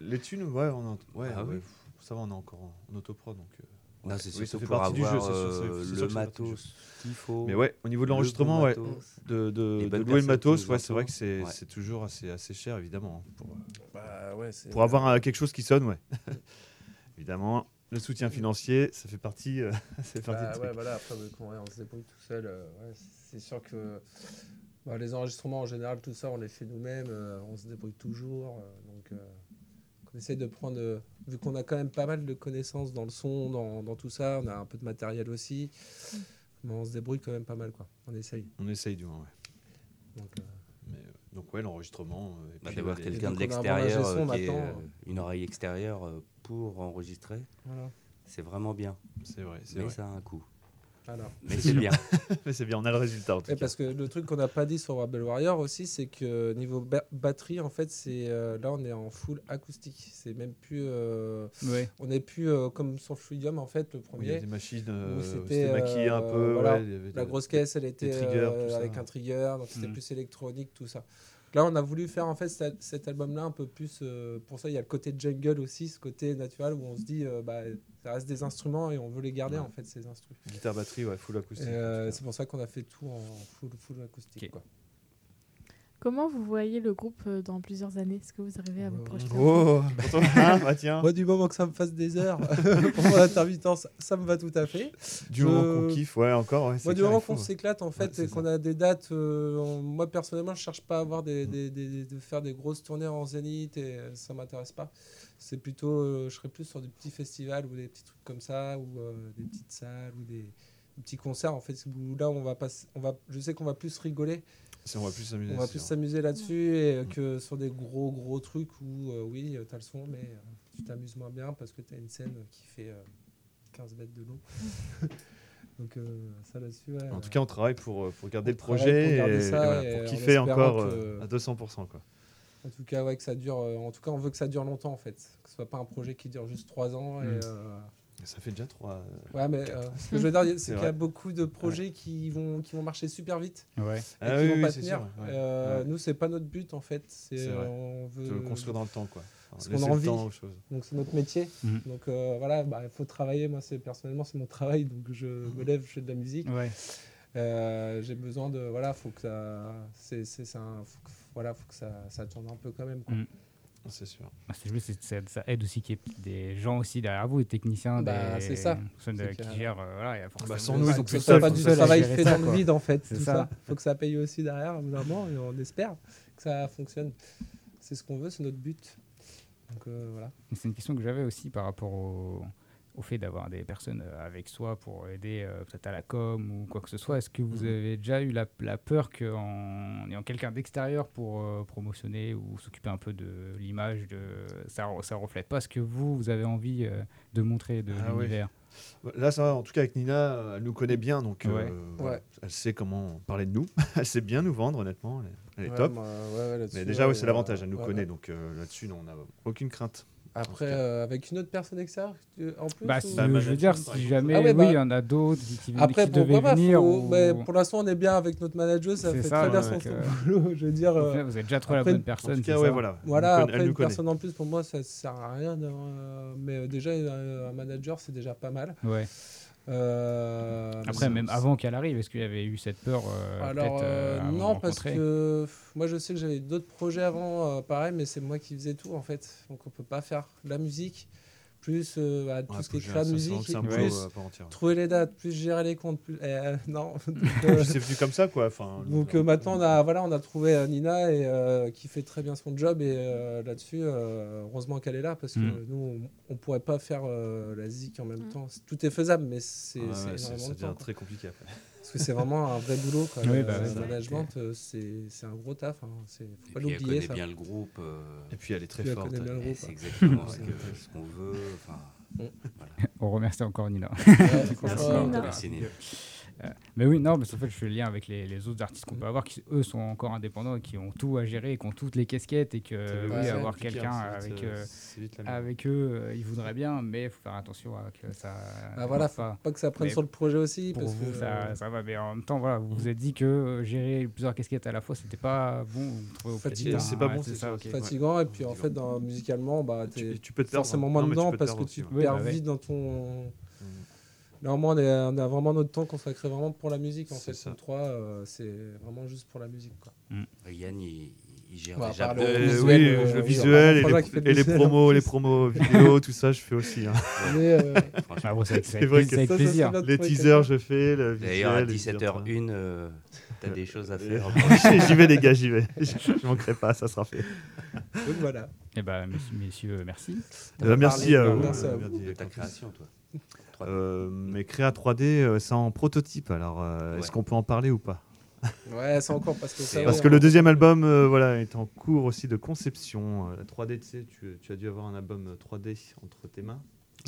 Les thunes, ouais, on a... ouais, Ah ouais, oui. ça va, on est encore en, en autoprod. Donc, euh, Non, c'est Oui, ça surtout fait pour partie du jeu, avoir c'est- euh, sûr le matos qu'il faut. Mais ouais, au niveau de le l'enregistrement, ouais, de, de, de louer le matos, ouais, c'est vrai que c'est Ouais. c'est toujours assez, assez cher, évidemment. hein, pour, Bah, ouais, pour avoir euh, quelque chose qui sonne, ouais. [LAUGHS] évidemment, le soutien financier, ça fait partie, euh, [LAUGHS] ça fait partie Bah, ouais, voilà, après, on se débrouille tout seul, euh, c'est sûr que bah, les enregistrements en général, tout ça, on les fait nous-mêmes, euh, on se débrouille toujours. euh, donc, euh, on essaye de prendre, euh, vu qu'on a quand même pas mal de connaissances dans le son, dans, dans tout ça, on a un peu de matériel aussi, mais on se débrouille quand même pas mal, quoi. On essaye. On essaye du moins, ouais. Donc, euh, Mais, donc, ouais, l'enregistrement. euh, Bah, D'avoir quelqu'un de l'extérieur, une oreille extérieure euh, pour enregistrer, voilà. c'est vraiment bien. C'est vrai, c'est Mais vrai. ça a un coût. Alors. Mais c'est bien. [LAUGHS] Mais c'est bien, on a le résultat en tout cas. parce que le truc qu'on n'a pas dit sur Rebel Warrior aussi, c'est que niveau ba- batterie, en fait, c'est euh, là on est en full acoustique. C'est même plus, euh, Ouais. on n'est plus euh, comme sur Fluidium en fait, le Oui, Il y premier. a des machines, euh, c'était, maquillé un peu. voilà, ouais, il y avait La grosse caisse, elle était euh, avec un trigger, donc c'était Mhm. plus électronique, tout ça. Là, on a voulu faire en fait cet, cet album-là un peu plus. euh, pour ça, il y a le côté jungle aussi, ce côté naturel où on se dit, euh, bah, ça reste des instruments et on veut les garder Ouais. en fait ces instruments. Guitare batterie, ouais, full acoustique. Euh, c'est pour ça qu'on a fait tout en full, full acoustique. Quoi. Comment vous voyez le groupe euh, dans plusieurs années? Est-ce que vous arrivez à vous Euh, projeter Oh, ah, bah tiens. Moi, du moment que ça me fasse des heures [LAUGHS] pour mon intermittence, ça me va tout à fait. Du moment qu'on kiffe, ouais, encore. Ouais, Moi, du moment qu'on s'éclate, en fait, Ouais, et qu'on a des dates, euh, on- moi personnellement, je cherche pas à avoir des, des- des- de faire des grosses tournées en zénith et ça m'intéresse pas. C'est plutôt, euh, je serais plus sur des petits festivals ou des petits trucs comme ça, ou euh, des petites salles ou des, des petits concerts. En fait, où là, on va pas, on va, je sais qu'on va plus rigoler, Si on va plus s'amuser. on va c'est plus sûr. s'amuser là-dessus et euh, que sur des gros gros trucs où, euh, oui, tu as le son, mais euh, tu t'amuses moins bien parce que tu as une scène qui fait euh, 15 mètres de long. [LAUGHS] Donc, euh, ça là-dessus, ouais. En tout cas, on travaille pour, euh, pour garder On le projet pour garder et, ça et voilà, et pour en kiffer encore que- euh, à 200%. Quoi. En tout cas, ouais, que ça dure. euh, en tout cas, on veut que ça dure longtemps, en fait. Que ce soit pas un projet qui dure juste trois ans. Et, Mm. euh, Ça fait déjà trois. euh, ouais, mais euh, ce que je veux dire, C'est qu'il y a beaucoup de projets qui vont qui vont marcher super vite Ouais. et Ah qui oui, vont oui, pas c'est tenir. sûr, ouais. Euh, Ouais. Nous, c'est pas notre but, en fait. C'est C'est vrai. on veut de le construire dans le temps. Quoi. Parce qu'on a envie. temps aux choses. Donc c'est notre métier. Mhm. Donc euh, voilà, bah, il faut travailler. Moi, c'est personnellement, c'est mon travail. Donc je me lève, je fais de la musique. Ouais. Euh, J'ai besoin de voilà, faut que ça, c'est c'est c'est un, faut que, voilà, faut que ça, ça tourne un peu quand même. quoi. Mhm. C'est sûr. Ah, C'est juste, ça, ça aide aussi qu'il y ait des gens aussi derrière vous, des techniciens, Bah, des c'est ça. personnes euh, qui gèrent. euh, voilà, il y a forcément sans nous, ils Faut ont plus pas du travail fait ça, dans le vide en fait. C'est Tout ça. ça. Faut que ça paye aussi derrière, évidemment, et on espère que ça fonctionne. C'est ce qu'on veut, c'est notre but. Donc euh, voilà. C'est une question que j'avais aussi par rapport au, au fait d'avoir des personnes euh, avec soi pour aider euh, peut-être à la com ou quoi que ce soit. Est-ce que vous Mhm. avez déjà eu la, la peur qu'en ayant quelqu'un d'extérieur pour euh, promotionner ou s'occuper un peu de l'image, de ça, ça reflète pas ce que vous, vous avez envie euh, de montrer de Ah l'univers? Là, ça va. En tout cas, avec Nina, elle nous connaît bien. Donc, Ouais. voilà. Ouais. elle sait comment parler de nous. [LAUGHS] elle sait bien nous vendre, honnêtement. Elle est, elle est Ouais, top. Mais déjà, c'est l'avantage. Elle nous ouais, connaît. ouais. Donc euh, là-dessus, non, on n'a aucune crainte. Après, euh, avec une autre personne extérieure en plus bah, ou- Bah, je veux dire, si jamais, Ah ouais, oui, bah, il y en a d'autres qui, qui, Après, qui devaient pas venir. faut- ou- mais Pour l'instant, on est bien avec notre manager, ça fait ça, très bien son, son euh, boulot. [LAUGHS] Je veux dire, euh, vous êtes déjà trop après, la bonne En personne. tout c'est cas, ouais, ça voilà. Voilà, Elle nous après une connaît. personne en plus, pour moi, ça sert à rien. d'avoir, euh, mais euh, déjà, euh, un manager, c'est déjà pas mal. Ouais. Euh, Après, même avant qu'elle arrive, est-ce qu'il y avait eu cette peur euh, Alors, euh, non, parce que moi, je sais que j'avais d'autres projets avant, pareil, mais c'est moi qui faisais tout, en fait. Donc, on peut pas faire la musique, plus euh, bah, tout Ouais, ce qui est créa musique, et plus trouver les dates, plus gérer les comptes. Plus... euh, non. [LAUGHS] Euh, c'est venu comme ça, quoi. Enfin, Donc euh, maintenant, on a, voilà, on a trouvé Nina et, euh, qui fait très bien son job. Et euh, là-dessus, euh, heureusement qu'elle est là parce que Mm. nous, on ne pourrait pas faire euh, la zik en même Mm. temps. Tout est faisable, mais c'est c'est ouais, énormément de temps. très compliqué après. Parce que c'est vraiment un vrai boulot. Quoi. [LAUGHS] Oui, Le- bah, le management, euh, c'est un gros taf. Hein. Faut Et pas puis elle l'oublier. connaît ça. bien le groupe. euh, Et puis elle est très Puis forte. [LAUGHS] c'est exactement ce qu'on veut. Enfin, Mm. voilà. On remercie encore Nina. Ouais, [LAUGHS] Merci, Nina. merci, Nina. Euh, mais oui, non, parce qu'en fait, je fais le lien avec les, les autres artistes qu'on peut avoir qui, eux, sont encore indépendants et qui ont tout à gérer et qui ont toutes les casquettes et que, oui, ouais, avoir quelqu'un avec, euh, avec eux, euh, ils voudraient bien, mais il faut faire attention à que ça. Bah voilà, pas. pas que ça prenne Mais sur le projet aussi. Pour parce vous, que, ça, ça va, mais en même temps, voilà, vous vous êtes dit que gérer plusieurs casquettes à la fois, c'était pas bon. Vous trouvez au Fatigant. C'est pas bon, c'est c'est ça, fatigant. Et puis en fait, dans, musicalement, bah, Tu, tu peux te perdre. forcément moins mais dedans parce que tu perds bah vite dans ton. Mm. Normalement, on, est- on a vraiment notre temps consacré vraiment pour la musique. En fait, ça. nous trois, euh, c'est vraiment juste pour la musique. Quoi. Yann, il, il gère Bah, déjà le Euh, visuel, oui, euh, le oui, visuel et les, et promos, les promos vidéo, tout ça, je fais aussi. hein. [LAUGHS] Mais, euh, c'est vrai que c'est avec ça, plaisir. Les teasers, je fais. Le D'ailleurs, à visuel, les 17h01, euh, t'as des choses à faire. [LAUGHS] j'y vais les gars, j'y vais. Je manquerai pas, ça sera fait. donc voilà. Eh ben, messieurs, merci. Merci à vous. de ta création, toi. 3D. Euh, mais créa 3D, euh, c'est en prototype. Alors, euh, est-ce Ouais. qu'on peut en parler ou pas? Ouais, c'est encore parce que ça. Parce que le deuxième album euh, voilà, est en cours aussi de conception. Euh, La 3D, tu sais, tu, tu as dû avoir un album 3D entre tes mains.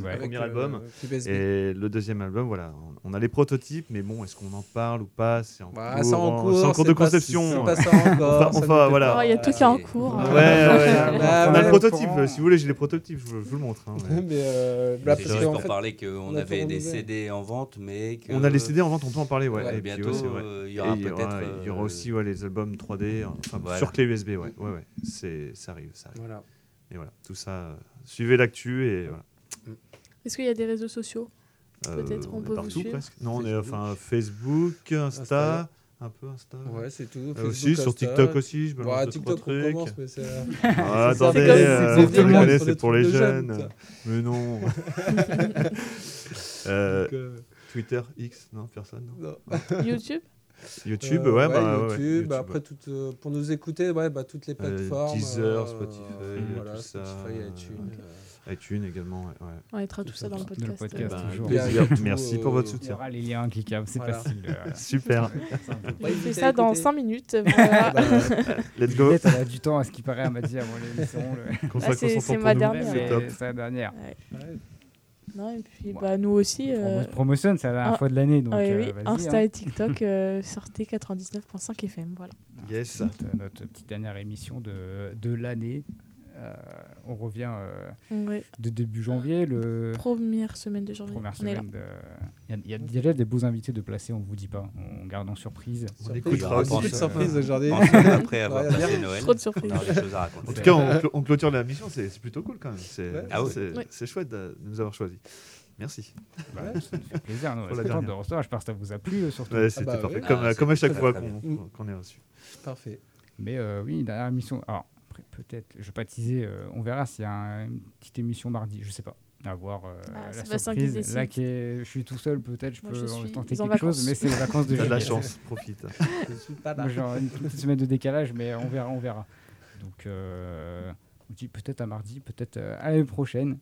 Ouais. Avec, premier euh, album. Et le deuxième album, voilà, on, on a les prototypes, mais bon, est-ce qu'on en parle ou pas? C'est en, Bah, cours, c'est en cours, c'est en cours de pas- conception. c'est ouais. pas ça encore, [LAUGHS] Enfin, voilà. Oh, Il y a tout qui est en cours. Ouais, hein. ouais. Bah, on a le au prototype. courant. Si vous voulez, j'ai les prototypes. Je, vous- je vous le montre. hein, mais- euh, bah, parce juste fait, parler qu'on on a avait des. CD en vente, mais que On a les CD en vente, on peut en parler, ouais. Et bientôt, euh, il y aura il y aura, peut-être, il y aura euh, aussi les albums 3D, enfin, Voilà. sur clé USB, ouais, ouais, ouais. C'est, ça arrive, ça arrive. Voilà. Et voilà, tout ça, euh, suivez l'actu et voilà. Est-ce qu'il y a des réseaux sociaux Peut-être on peut vous partout suivre. presque. Non, on est Facebook. enfin Facebook, Insta, Insta. un peu Insta. Ouais, c'est tout. Euh, Facebook, aussi sur. TikTok aussi, je me Ouais, lance TikTok, on trucs. commence, mais c'est. Ah, attendez, euh, c'est pour les jeunes. Mais non. [LAUGHS] Euh, Donc, euh, Twitter, X, non, personne. Non. non. YouTube YouTube, Euh, ouais, bah, ouais, YouTube, bah, après, euh, pour nous écouter, ouais, bah, toutes les Euh, plateformes. Deezer, euh, Spotify, voilà, tout ça, Spotify, euh, iTunes. Ok. iTunes également, ouais. On mettra tout ça dans le Dans le podcast. euh, Ben, toujours. plaisir. Tout, Merci pour euh, votre Il y soutien. aura les liens cliquables, c'est Voilà. facile. euh, [LAUGHS] Super. Fait invitez ça à dans écouter. 5 minutes. [LAUGHS] voilà. Bah, Let's go. Elle a du temps à ce qui paraît, elle m'a dit avant l'émission. le- [LAUGHS] Ah, c'est- ma dernière. c'est la dernière. ouais. Non, et puis Ouais. bah, nous aussi. Euh, promotionne, c'est la dernière ah, fois de l'année. Donc, ouais, euh, oui, Insta hein. et TikTok, euh, sortez 99.5 FM. Voilà. Yes. Notre, notre petite dernière émission de, de l'année. Euh, on revient euh, Ouais. de début janvier, le Première semaine de janvier. première on est là. semaine. de- Il y a- il y, a déjà des beaux invités de placer, on vous dit pas, on garde en surprise. On Surprise. écoutera Ah, aussi. de surprises aujourd'hui. Après [LAUGHS] avoir Ouais, passé. Noël. Trop de surprises. On aura des choses à raconter. En tout cas, on, on clôture la mission, c'est plutôt cool quand même. C'est Ouais. Ah oui. Ouais. c'est chouette de nous avoir choisis. Merci. Bah, ça nous fait plaisir, nous, on de recevoir. J'espère que ça vous a plu euh, surtout. Ouais, C'était bah parfait. oui. Comme, Ah, comme à chaque fois qu'on est reçu. Parfait. Mais euh, oui, dernière émission. Alors, peut-être, je vais pas teaser, euh, on verra s'il y a un- une petite émission mardi, je sais pas. À voir euh, Ah, c'est la surprise. Là, qui est- je suis tout seul, peut-être, je Moi, peux je suis tenter en quelque chose, mais c'est les vacances de T'as de la chance, profite. [LAUGHS] Je suis pas j'ai une petite semaine de décalage, mais on verra, on verra. Donc, euh, on dit peut-être à mardi, peut-être euh, à l'année prochaine.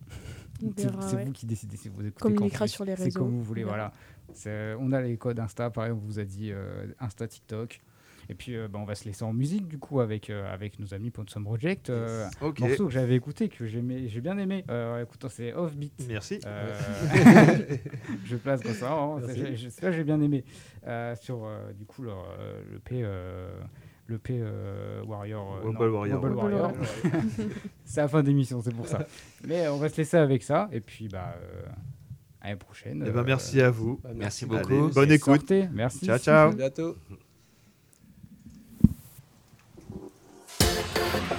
On C'est verra, c'est ouais. vous qui décidez si vous écoutez. Communiquera sur les C'est réseaux. comme vous voulez, On verra. voilà. C'est- On a les codes Insta, pareil, on vous a dit euh, Insta, TikTok. Et puis, euh, bah, on va se laisser en musique, du coup, avec, euh, avec nos amis Ponsum Project. Euh, Ok. Morceau que j'avais écouté, que j'ai bien aimé. Euh, écoutons, c'est Offbeat. Merci. Euh, [LAUGHS] je place comme ça. hein, c'est- j'ai- bien aimé. Euh, sur, euh, du coup, leur, euh, le P. euh, le P euh, Warrior. euh, Wobble non, Warrior. Wobble Wobble Warrior. [LAUGHS] c'est la fin d'émission, c'est pour ça. Mais on va se laisser avec ça. Et puis, bah, euh, à l'année prochaine. Eh ben, merci à vous. Bah, Merci Allez, beaucoup. bonne écoute. sortez. Merci. Ciao, ciao. À bientôt. Thank you.